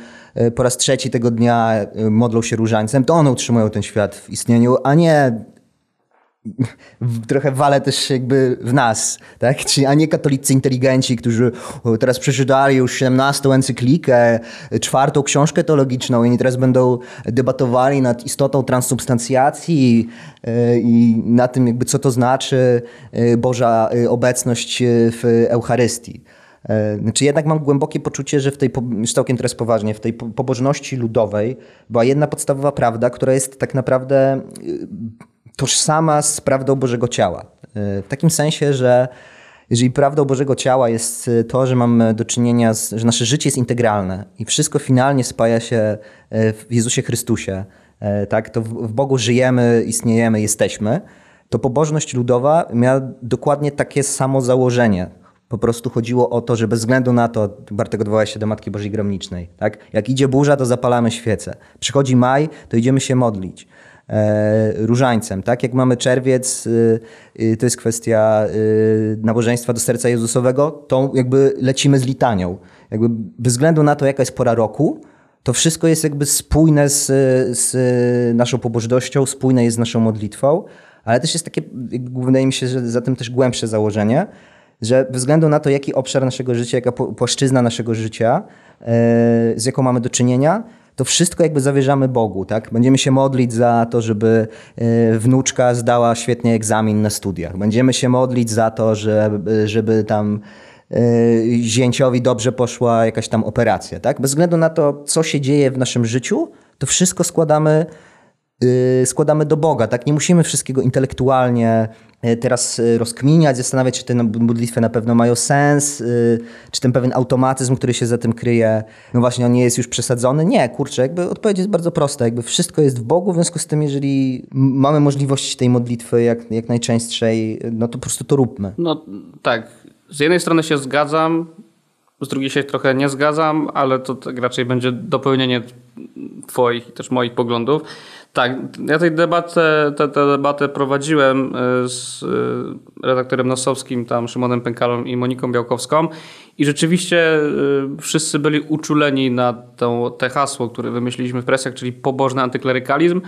po raz trzeci tego dnia modlą się różańcem, to one utrzymują ten świat w istnieniu, a nie trochę wale też jakby w nas, tak? Czyli, a nie katolicy inteligenci, którzy teraz przeczytali już 17 encyklikę, czwartą książkę teologiczną i oni teraz będą debatowali nad istotą transsubstancjacji e, i na tym jakby co to znaczy e, Boża e, obecność w Eucharystii. Znaczy jednak mam głębokie poczucie, że w tej, już całkiem teraz poważnie, w tej pobożności ludowej była jedna podstawowa prawda, która jest tak naprawdę tożsama z prawdą Bożego Ciała. E, w takim sensie, że jeżeli prawdą Bożego Ciała jest e, to, że mamy do czynienia z, że nasze życie jest integralne i wszystko finalnie spaja się e, w Jezusie Chrystusie, tak, to w Bogu żyjemy, istniejemy, jesteśmy, to pobożność ludowa miała dokładnie takie samo założenie. Po prostu chodziło o to, że bez względu na to, Bartek odwołał się do Matki Bożej Gromnicznej, tak? jak idzie burza, to zapalamy świece. Przychodzi maj, to idziemy się modlić. E, różańcem. Tak jak mamy czerwiec, y, y, to jest kwestia nabożeństwa do serca Jezusowego, to jakby lecimy z litanią. Jakby bez względu na to, jaka jest pora roku, to wszystko jest jakby spójne z, z naszą pobożnością, spójne jest z naszą modlitwą, ale też jest takie, wydaje mi się, że za tym też głębsze założenie, że bez względu na to, jaki obszar naszego życia, jaka płaszczyzna naszego życia, e, z jaką mamy do czynienia, to wszystko jakby zawierzamy Bogu, tak? Będziemy się modlić za to, żeby e, wnuczka zdała świetnie egzamin na studiach. Będziemy się modlić za to, żeby, żeby tam e, zięciowi dobrze poszła jakaś tam operacja, tak? Bez względu na to, co się dzieje w naszym życiu, to wszystko składamy składamy do Boga. Tak? Nie musimy wszystkiego intelektualnie teraz y, rozkminiać, zastanawiać się, czy te modlitwy na pewno mają sens, czy ten pewien automatyzm, który się za tym kryje, no właśnie on nie jest już przesadzony. Nie, kurczę, jakby odpowiedź jest bardzo prosta. Jakby wszystko jest w Bogu, w związku z tym, jeżeli mamy możliwość tej modlitwy jak, jak najczęstszej, no to po prostu to róbmy. No tak. Z jednej strony się zgadzam, z drugiej się trochę nie zgadzam, ale to tak raczej będzie dopełnienie twoich i też moich poglądów. Tak, ja tej debatę, tę, tę debatę prowadziłem e, z e, redaktorem Nosowskim, tam Szymonem Pękalą i Moniką Białkowską. I rzeczywiście e, wszyscy byli uczuleni na to, te hasło, które wymyśliliśmy w presjach, czyli pobożny antyklerykalizm,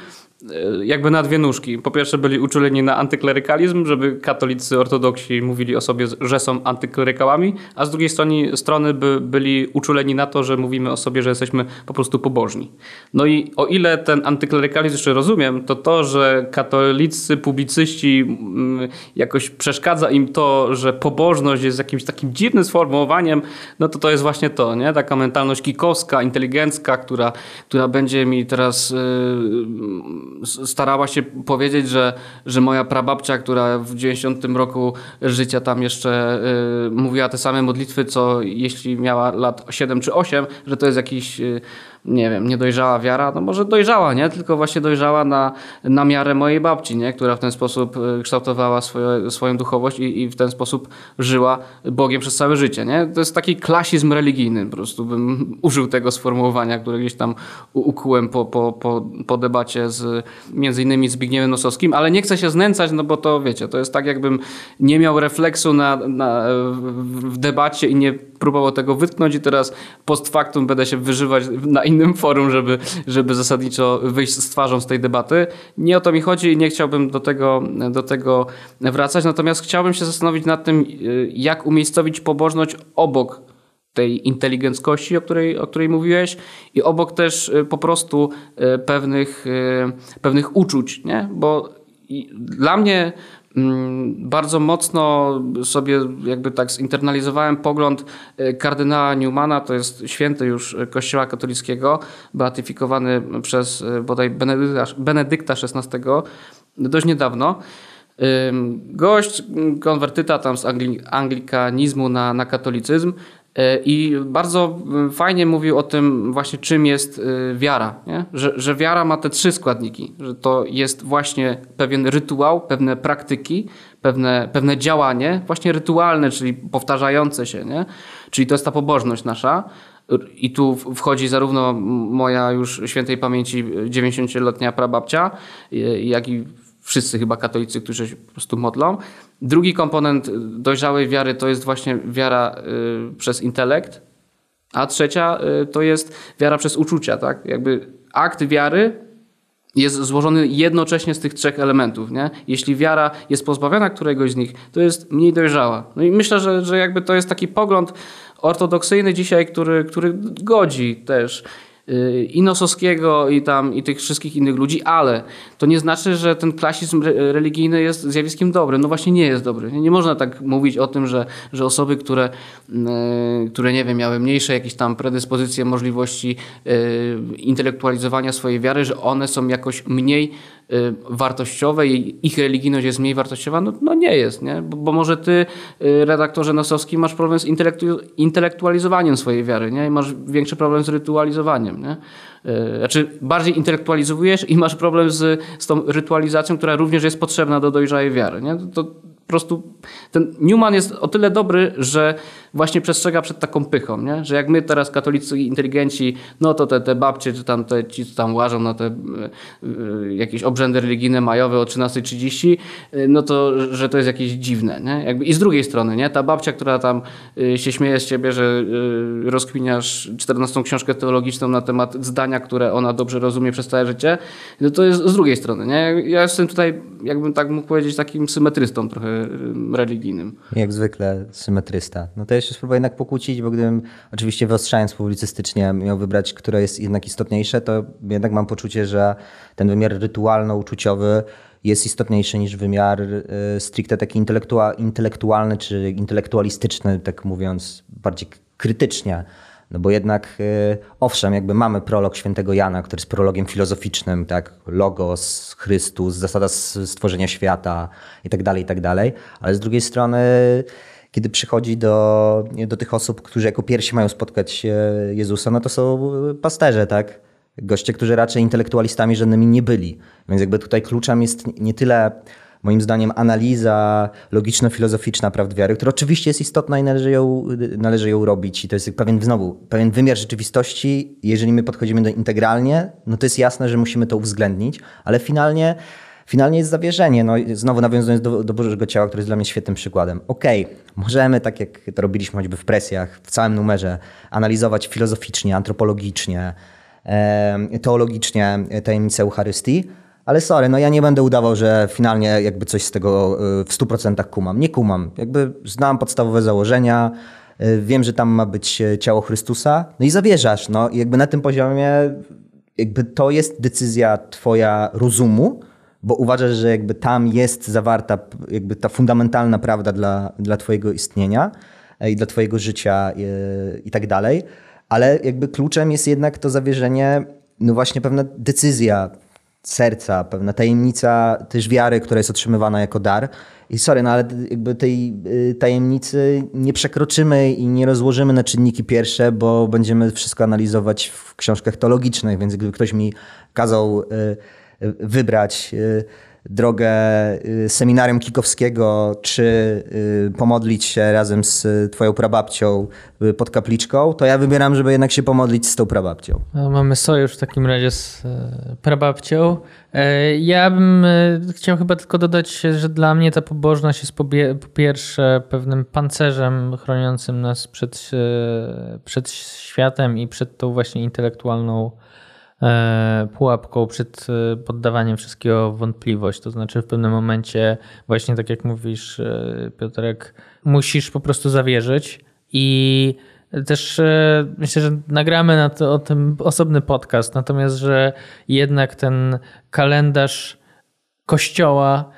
jakby na dwie nóżki. Po pierwsze byli uczuleni na antyklerykalizm, żeby katolicy ortodoksi mówili o sobie, że są antyklerykałami, a z drugiej strony, strony by, byli uczuleni na to, że mówimy o sobie, że jesteśmy po prostu pobożni. No i o ile ten antyklerykalizm jeszcze rozumiem, to to, że katolicy publicyści mm, jakoś przeszkadza im to, że pobożność jest jakimś takim dziwnym sformułowaniem, no to to jest właśnie to, nie? Taka mentalność kikowska, inteligencka, która, która będzie mi teraz yy, starała się powiedzieć, że, że moja prababcia, która w 90 roku życia tam jeszcze yy, mówiła te same modlitwy, co jeśli miała lat 7 czy 8, że to jest jakiś yy, nie wiem, niedojrzała wiara, no może dojrzała, nie? Tylko właśnie dojrzała na, na miarę mojej babci, nie? Która w ten sposób y, kształtowała swoje, swoją duchowość i, i w ten sposób żyła Bogiem przez całe życie, nie? To jest taki klasizm religijny, po prostu bym użył tego sformułowania, które gdzieś tam ukułem po, po, po, po debacie z między innymi Zbigniewem Nosowskim, ale nie chcę się znęcać, no bo to wiecie, to jest tak jakbym nie miał refleksu na, na, w debacie i nie próbował tego wytknąć i teraz post factum będę się wyżywać na innym forum, żeby, żeby zasadniczo wyjść z twarzą z tej debaty. Nie o to mi chodzi i nie chciałbym do tego, do tego wracać, natomiast chciałbym się zastanowić nad tym, jak umiejscowić pobożność obok tej inteligenckości, o której, o której mówiłeś i obok też y, po prostu y, pewnych, y, pewnych uczuć, nie? bo dla mnie bardzo mocno sobie jakby tak zinternalizowałem pogląd e, kardynała Newmana, to jest święty już kościoła katolickiego, beatyfikowany przez e, bodaj Benedykta, Benedykta XVI dość niedawno. Gość, konwertyta tam z anglikanizmu na, na katolicyzm, I bardzo mm, fajnie mówił o tym właśnie, czym jest y, wiara. Nie? Że, że wiara ma te trzy składniki, że to jest właśnie pewien rytuał, pewne praktyki, pewne, pewne działanie, właśnie rytualne, czyli powtarzające się. Nie? Czyli to jest ta pobożność nasza. I tu wchodzi zarówno moja już świętej pamięci 90-letnia prababcia, jak i wszyscy chyba katolicy, którzy się po prostu modlą. Drugi komponent dojrzałej wiary to jest właśnie wiara y, przez intelekt, a trzecia y, to jest wiara przez uczucia. Tak? Jakby akt wiary jest złożony jednocześnie z tych trzech elementów. Nie? Jeśli wiara jest pozbawiona któregoś z nich, to jest mniej dojrzała. No i myślę, że, że jakby to jest taki pogląd ortodoksyjny dzisiaj, który, który godzi też i Nosowskiego, i tam, i tych wszystkich innych ludzi, ale to nie znaczy, że ten klasizm religijny jest zjawiskiem dobrym. No właśnie nie jest dobry. Nie można tak mówić o tym, że, że osoby, które, y, które nie wiem, miały mniejsze jakieś tam predyspozycje, możliwości y, intelektualizowania swojej wiary, że one są jakoś mniej Y, wartościowe i ich religijność jest mniej wartościowa, no, no nie jest, nie? Bo, bo, może ty, y, redaktorze Nosowski, masz problem z intelektu intelektualizowaniem swojej wiary, nie? I masz większy problem z rytualizowaniem, nie? Y, znaczy bardziej intelektualizujesz i masz problem z, z tą rytualizacją, która również jest potrzebna do dojrzałej wiary, nie? To, to po prostu ten Newman jest o tyle dobry, że właśnie przestrzega przed taką pychą, nie? że jak my teraz katolicy inteligenci, no to te, te babcie, czy tam te, ci, co tam łażą na te y, jakieś obrzędy religijne majowe o 13.30, y, no to, że to jest jakieś dziwne. Nie? Jakby, I z drugiej strony, nie? ta babcia, która tam się śmieje z ciebie, że rozkminiasz 14 książkę teologiczną na temat zdania, które ona dobrze rozumie przez całe życie, no to jest z drugiej strony. Nie? Ja jestem tutaj, jakbym tak mógł powiedzieć, takim symetrystą trochę religijnym. Jak zwykle symetrysta. No to jeszcze spróbuję jednak pokłócić, bo gdybym oczywiście wyostrzając publicystycznie miał wybrać, które jest jednak istotniejsze, to jednak mam poczucie, że ten wymiar rytualno-uczuciowy jest istotniejszy niż wymiar y, stricte taki intelektualny czy intelektualistyczny, tak mówiąc bardziej krytycznie. No bo jednak, y, owszem, jakby mamy prolog świętego Jana, który jest prologiem filozoficznym, tak? Logos, Chrystus, zasada stworzenia świata i tak dalej, i tak dalej. Ale z drugiej strony kiedy przychodzi do, do tych osób, którzy jako pierwsi mają spotkać Jezusa, no to są pasterze, tak? Goście, którzy raczej intelektualistami żadnymi nie byli. Więc jakby tutaj kluczem jest nie tyle moim zdaniem analiza logiczno-filozoficzna prawd wiary, która oczywiście jest istotna i należy ją, należy ją robić i to jest pewien, znowu, pewien wymiar rzeczywistości. Jeżeli my podchodzimy do integralnie, no to jest jasne, że musimy to uwzględnić, ale finalnie finalnie jest zawierzenie. No, znowu nawiązując do, do Bożego Ciała, który jest dla mnie świetnym przykładem. Okej, okay, możemy, tak jak to robiliśmy choćby w presjach, w całym numerze, analizować filozoficznie, antropologicznie, e, teologicznie tajemnicę Eucharystii, ale sorry, no ja nie będę udawał, że finalnie jakby coś z tego w 100% kumam. Nie kumam. Jakby znam podstawowe założenia, wiem, że tam ma być ciało Chrystusa, no i zawierzasz. No jakby na tym poziomie jakby to jest decyzja twoja rozumu, bo uważasz, że jakby tam jest zawarta jakby ta fundamentalna prawda dla, dla twojego istnienia e, i dla twojego życia i, e, i tak dalej, ale jakby kluczem jest jednak to zawierzenie, no właśnie pewna decyzja serca, pewna tajemnica też wiary, która jest otrzymywana jako dar. I sorry, no ale jakby tej y, tajemnicy nie przekroczymy i nie rozłożymy na czynniki pierwsze, bo będziemy wszystko analizować w książkach teologicznych, więc gdyby ktoś mi kazał y, wybrać y, drogę y, seminarium Kikowskiego, czy y, pomodlić się razem z twoją prababcią pod kapliczką, to ja wybieram, żeby jednak się pomodlić z tą prababcią. No, mamy sojusz w takim razie z prababcią. E, ja bym e, chciał chyba tylko dodać, że dla mnie ta pobożność jest po, pierwsze pewnym pancerzem chroniącym nas przed, e, przed światem i przed tą właśnie intelektualną E, pułapką przed e, poddawaniem wszystkiego wątpliwość. To znaczy w pewnym momencie, właśnie tak jak mówisz, e, Piotrek, musisz po prostu zawierzyć i też myślę, że nagramy na to, o tym osobny podcast, natomiast, że jednak ten kalendarz kościoła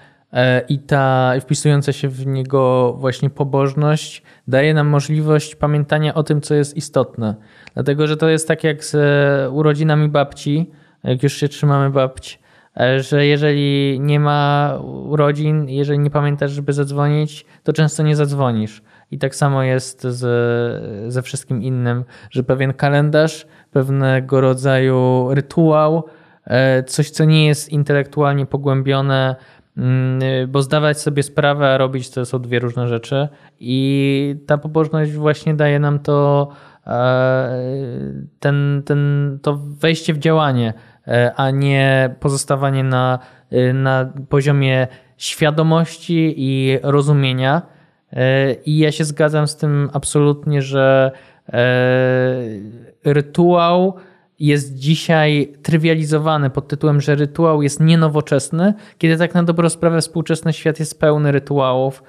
i ta wpisująca się w niego właśnie pobożność daje nam możliwość pamiętania o tym, co jest istotne. Dlatego, że to jest tak jak z e, urodzinami babci, jak już się trzymamy babci, e, że jeżeli nie ma urodzin, jeżeli nie pamiętasz, żeby zadzwonić, to często nie zadzwonisz. I tak samo jest z, ze wszystkim innym, że pewien kalendarz, pewnego rodzaju rytuał, e, coś, co nie jest intelektualnie pogłębione, mm, bo zdawać sobie sprawę, a robić to są dwie różne rzeczy. I ta pobożność właśnie daje nam to E, ten, ten, to wejście w działanie, e, a nie pozostawanie na, e, na poziomie świadomości i rozumienia. I ja się zgadzam z tym absolutnie, że rytuał jest dzisiaj trywializowany pod tytułem, że rytuał jest nienowoczesny, kiedy tak na dobrą sprawę współczesny świat jest pełny rytuałów.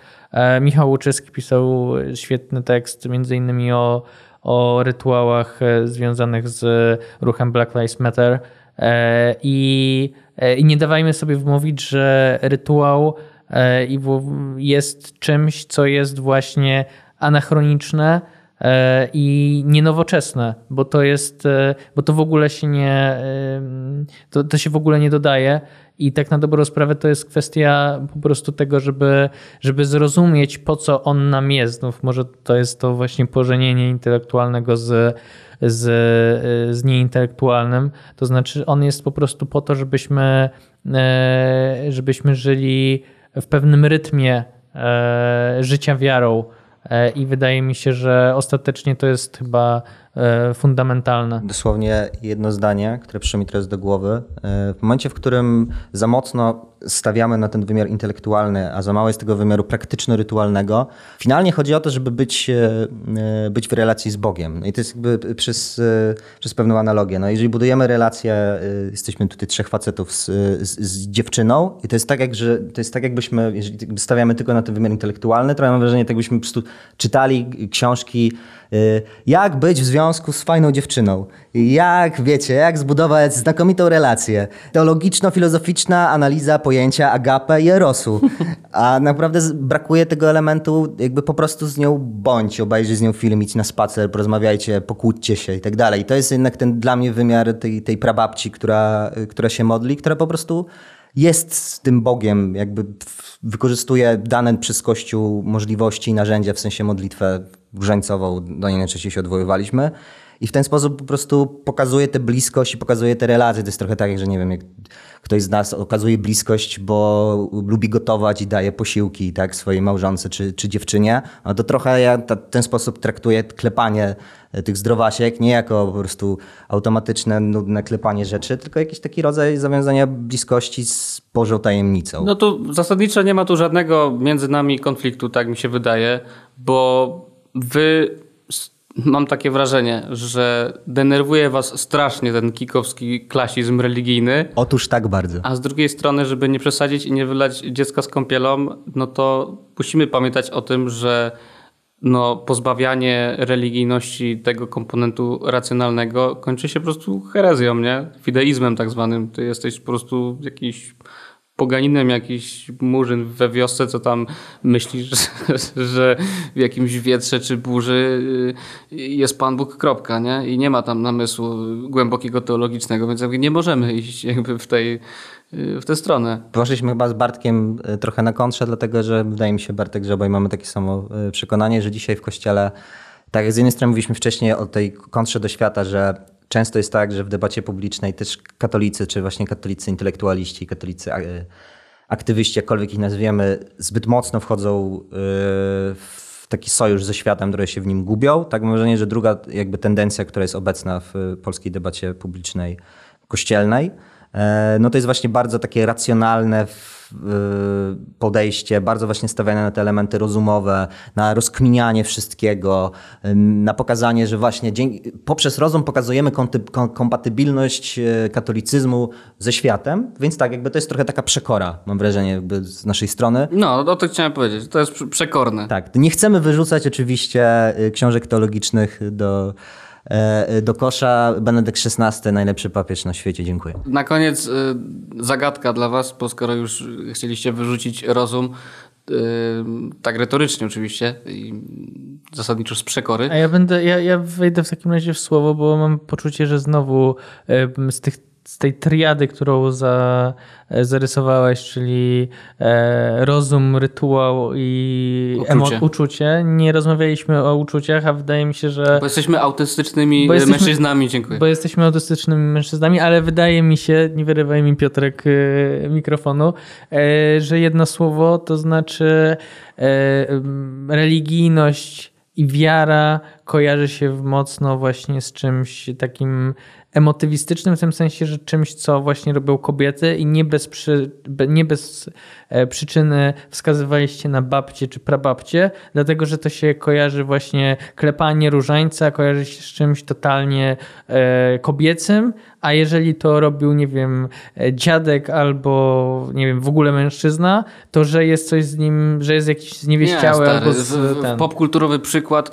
Michał Łuczyski pisał świetny tekst między innymi o o rytuałach e, związanych z ruchem Black Lives Matter. E, e, i nie dawajmy sobie wmówić, że rytuał jest czymś, co jest właśnie anachroniczne i nienowoczesne, bo to jest, bo to w ogóle się nie, to, to się w ogóle nie dodaje. I tak na dobrą sprawę to jest kwestia po prostu tego, żeby, żeby zrozumieć, po co on nam jest. No, może to jest to właśnie pożenienie intelektualnego z, z, z nieintelektualnym. To znaczy, on jest po prostu po to, żebyśmy, e, żebyśmy żyli w pewnym rytmie e, życia wiarą. E, I wydaje mi się, że ostatecznie to jest chyba E, fundamentalne. Dosłownie jedno zdanie, które przyszło mi teraz do głowy. E, w momencie, w którym za mocno stawiamy na ten wymiar intelektualny, a za mało jest tego wymiaru praktyczno-rytualnego, finalnie chodzi o to, żeby być, e, być w relacji z Bogiem. No I to jest jakby przez, przez pewną analogię. No jeżeli budujemy relację, jesteśmy tutaj trzech facetów z, z, z, dziewczyną i to jest tak, jak, że, to jest tak jakbyśmy, jeżeli stawiamy tylko na ten wymiar intelektualny, to mam wrażenie, tak jakbyśmy po prostu czytali książki jak być w związku z fajną dziewczyną, jak, wiecie, jak zbudować znakomitą relację. Teologiczno-filozoficzna analiza pojęcia agape i erosu. A naprawdę brakuje tego elementu, jakby po prostu z nią bądź, obejrzyj z nią film, idź na spacer, porozmawiajcie, pokłóćcie się i tak dalej. To jest jednak ten dla mnie wymiar tej, tej prababci, która, która się modli, która po prostu jest tym Bogiem, jakby wykorzystuje dane przez Kościół możliwości i narzędzia, w sensie modlitwę różańcową, do niej najczęściej się odwoływaliśmy. I w ten sposób po prostu pokazuje tę bliskość i pokazuje te relacje. To jest trochę tak, że nie wiem, jak ktoś z nas okazuje bliskość, bo lubi gotować i daje posiłki tak, swojej małżonce czy, czy dziewczynie, no to trochę ja ta, ten sposób traktuję klepanie e, tych zdrowasiek nie jako po prostu automatyczne, nudne klepanie rzeczy, tylko jakiś taki rodzaj zawiązania bliskości z Bożą tajemnicą. No tu zasadniczo nie ma tu żadnego między nami konfliktu, tak mi się wydaje, bo wy mam takie wrażenie, że denerwuje was strasznie ten kikowski klasizm religijny. Otóż tak bardzo. A z drugiej strony, żeby nie przesadzić i nie wylać dziecka z kąpielą, no to musimy pamiętać o tym, że no, pozbawianie religijności tego komponentu racjonalnego kończy się po prostu herezją, nie? Fideizmem tak zwanym. Ty jesteś po prostu jakiś poganinem jakiś murzyn we wiosce, co tam myślisz, że w jakimś wietrze czy burzy y, jest Pan Bóg, kropka, nie? I nie ma tam namysłu głębokiego teologicznego, więc nie możemy iść jakby w tej y, w tę stronę. Poszliśmy chyba z Bartkiem y, trochę na kontrze, dlatego że wydaje mi się, Bartek, że obaj mamy takie samo przekonanie, że dzisiaj w kościele, tak jak z jednej strony mówiliśmy wcześniej o tej kontrze do świata, że często jest tak, że w debacie publicznej też katolicy, czy właśnie katolicy intelektualiści, katolicy aktywiści, jakkolwiek ich nazwiemy, zbyt mocno wchodzą y, w taki sojusz ze światem, które się w nim gubią. Tak mam wrażenie, że druga jakby tendencja, która jest obecna w polskiej debacie publicznej, kościelnej, e, no to jest właśnie bardzo takie racjonalne Y, podejście, bardzo właśnie stawiane na te elementy rozumowe, na rozkminianie wszystkiego, na pokazanie, że właśnie dzięki, poprzez rozum pokazujemy kompatybilność y, katolicyzmu ze światem, więc tak, jakby to jest trochę taka przekora, mam wrażenie, jakby z naszej strony. No, o to chciałem powiedzieć, to jest przekorne. Tak, nie chcemy wyrzucać oczywiście książek teologicznych do E, do kosza. Benedykt XVI, najlepszy papież na świecie. Dziękuję. Na koniec e, zagadka dla Was, bo skoro już chcieliście wyrzucić rozum, e, tak retorycznie oczywiście i zasadniczo z przekory. A ja będę, ja, ja wejdę w takim razie w słowo, bo mam poczucie, że znowu z tych z tej triady, którą za, e, zarysowałeś, czyli e, rozum, rytuał i uczucie. uczucie. Nie rozmawialiśmy o uczuciach, a wydaje mi się, że. Bo jesteśmy autystycznymi jesteśmy, mężczyznami, dziękuję. Bo jesteśmy autystycznymi mężczyznami, ale wydaje mi się, nie wyrywaj mi Piotrek e, mikrofonu, że jedno słowo to znaczy religijność i wiara kojarzy się mocno właśnie z czymś takim emotywistycznym w tym sensie, że czymś, co właśnie robią kobiety i nie bez, przy, nie bez przyczyny wskazywaliście na babcie czy prababcie, dlatego, że to się kojarzy właśnie klepanie różańca, kojarzy się z czymś totalnie e, kobiecym, a jeżeli to robił, nie wiem, e, dziadek albo, nie wiem, w ogóle mężczyzna, to że jest coś z nim, że jest jakiś zniewieściały nie, albo z, w, ten. Popkulturowy przykład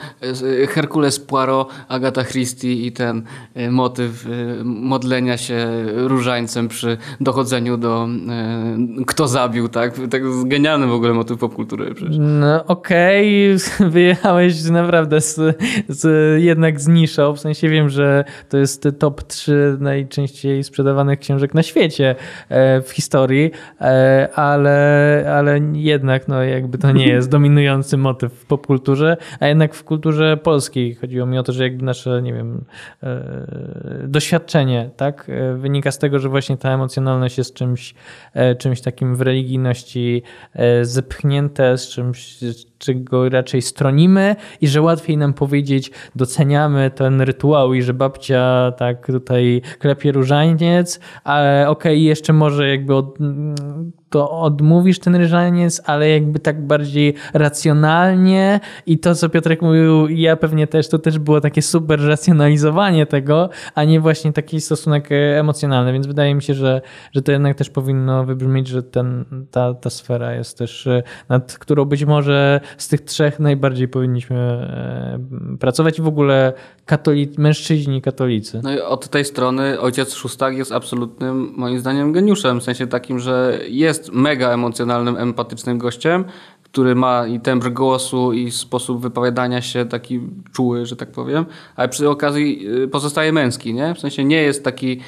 Herkules Poirot, Agata Christie i ten motyw modlenia się różańcem przy dochodzeniu do e, kto zabił, tak? Tak jest genialny w ogóle motyw popkultury przecież. No okej, okay. wyjechałeś naprawdę z, z, jednak z niszą, w sensie wiem, że to jest top 3 najczęściej sprzedawanych książek na świecie e, w historii, e, ale, ale jednak no jakby to nie jest dominujący motyw w popkulturze, a jednak w kulturze polskiej chodziło mi o to, że jakby nasze, nie wiem, doświadczenie, tak? E, wynika z tego, że właśnie ta emocjonalność jest czymś, e, czymś takim w religijności e, zepchnięte, z czymś, czego raczej stronimy i że łatwiej nam powiedzieć, doceniamy ten rytuał i że babcia tak tutaj klepie różaniec, ale okej, okay, jeszcze może jakby od, to odmówisz ten ryżaniec, ale jakby tak bardziej racjonalnie. I to, co Piotrek mówił, ja pewnie też, to też było takie super racjonalizowanie tego, a nie właśnie taki stosunek emocjonalny, więc wydaje mi się, że, że to jednak też powinno wybrzmieć, że ten, ta, ta sfera jest też, nad którą być może z tych trzech najbardziej powinniśmy e, pracować. W ogóle katolic, mężczyźni katolicy. No i od tej strony ojciec Szóstak jest absolutnym, moim zdaniem, geniuszem, w sensie takim, że jest mega emocjonalnym, empatycznym gościem, który ma i tembr głosu, i sposób wypowiadania się taki czuły, że tak powiem, ale przy okazji y, pozostaje męski, nie? W sensie nie jest taki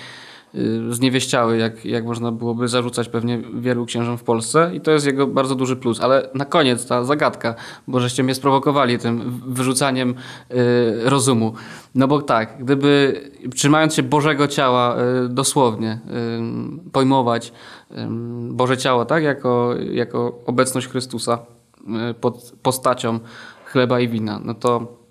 zniewieściały, jak, jak można byłoby zarzucać pewnie wielu księżom w Polsce i to jest jego bardzo duży plus. Ale na koniec ta zagadka, bo żeście mnie sprowokowali tym wyrzucaniem y, rozumu. No bo tak, gdyby trzymając się Bożego ciała y, dosłownie y, pojmować y, Boże ciało, tak, jako, jako obecność Chrystusa y, pod postacią chleba i wina, no to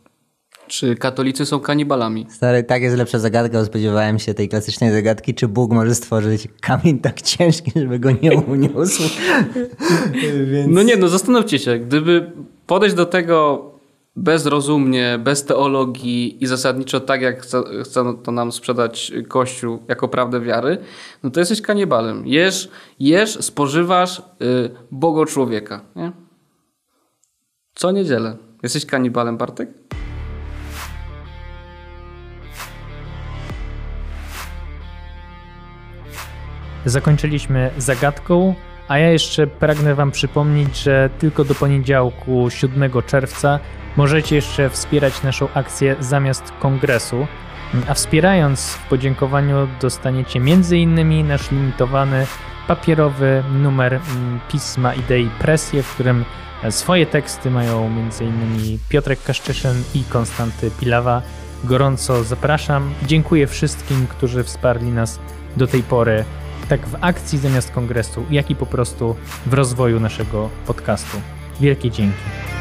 czy katolicy są kanibalami? Stary, tak jest lepsza zagadka, spodziewałem się tej klasycznej zagadki, czy Bóg może stworzyć kamień tak ciężki, żeby go nie uniósł. Więc... No nie, no zastanówcie się, gdyby podejść do tego bezrozumnie, bez teologii i zasadniczo tak, jak chce, chce to nam sprzedać Kościół jako prawdę wiary, no to jesteś kanibalem. Jesz, jesz spożywasz y, Bogo człowieka. Nie? Co niedzielę. Jesteś kanibalem, Bartek? Zakończyliśmy zagadką, a ja jeszcze pragnę Wam przypomnieć, że tylko do poniedziałku 7 czerwca możecie jeszcze wspierać naszą akcję zamiast kongresu. A wspierając w podziękowaniu dostaniecie m.in. nasz limitowany papierowy numer mm, pisma Idei Presję, w którym swoje teksty mają m.in. Piotrek Kaszczyszyn i Konstanty Pilawa. Gorąco zapraszam. Dziękuję wszystkim, którzy wsparli nas do tej pory tak w akcji zamiast kongresu, jak i po prostu w rozwoju naszego podcastu. Wielkie dzięki.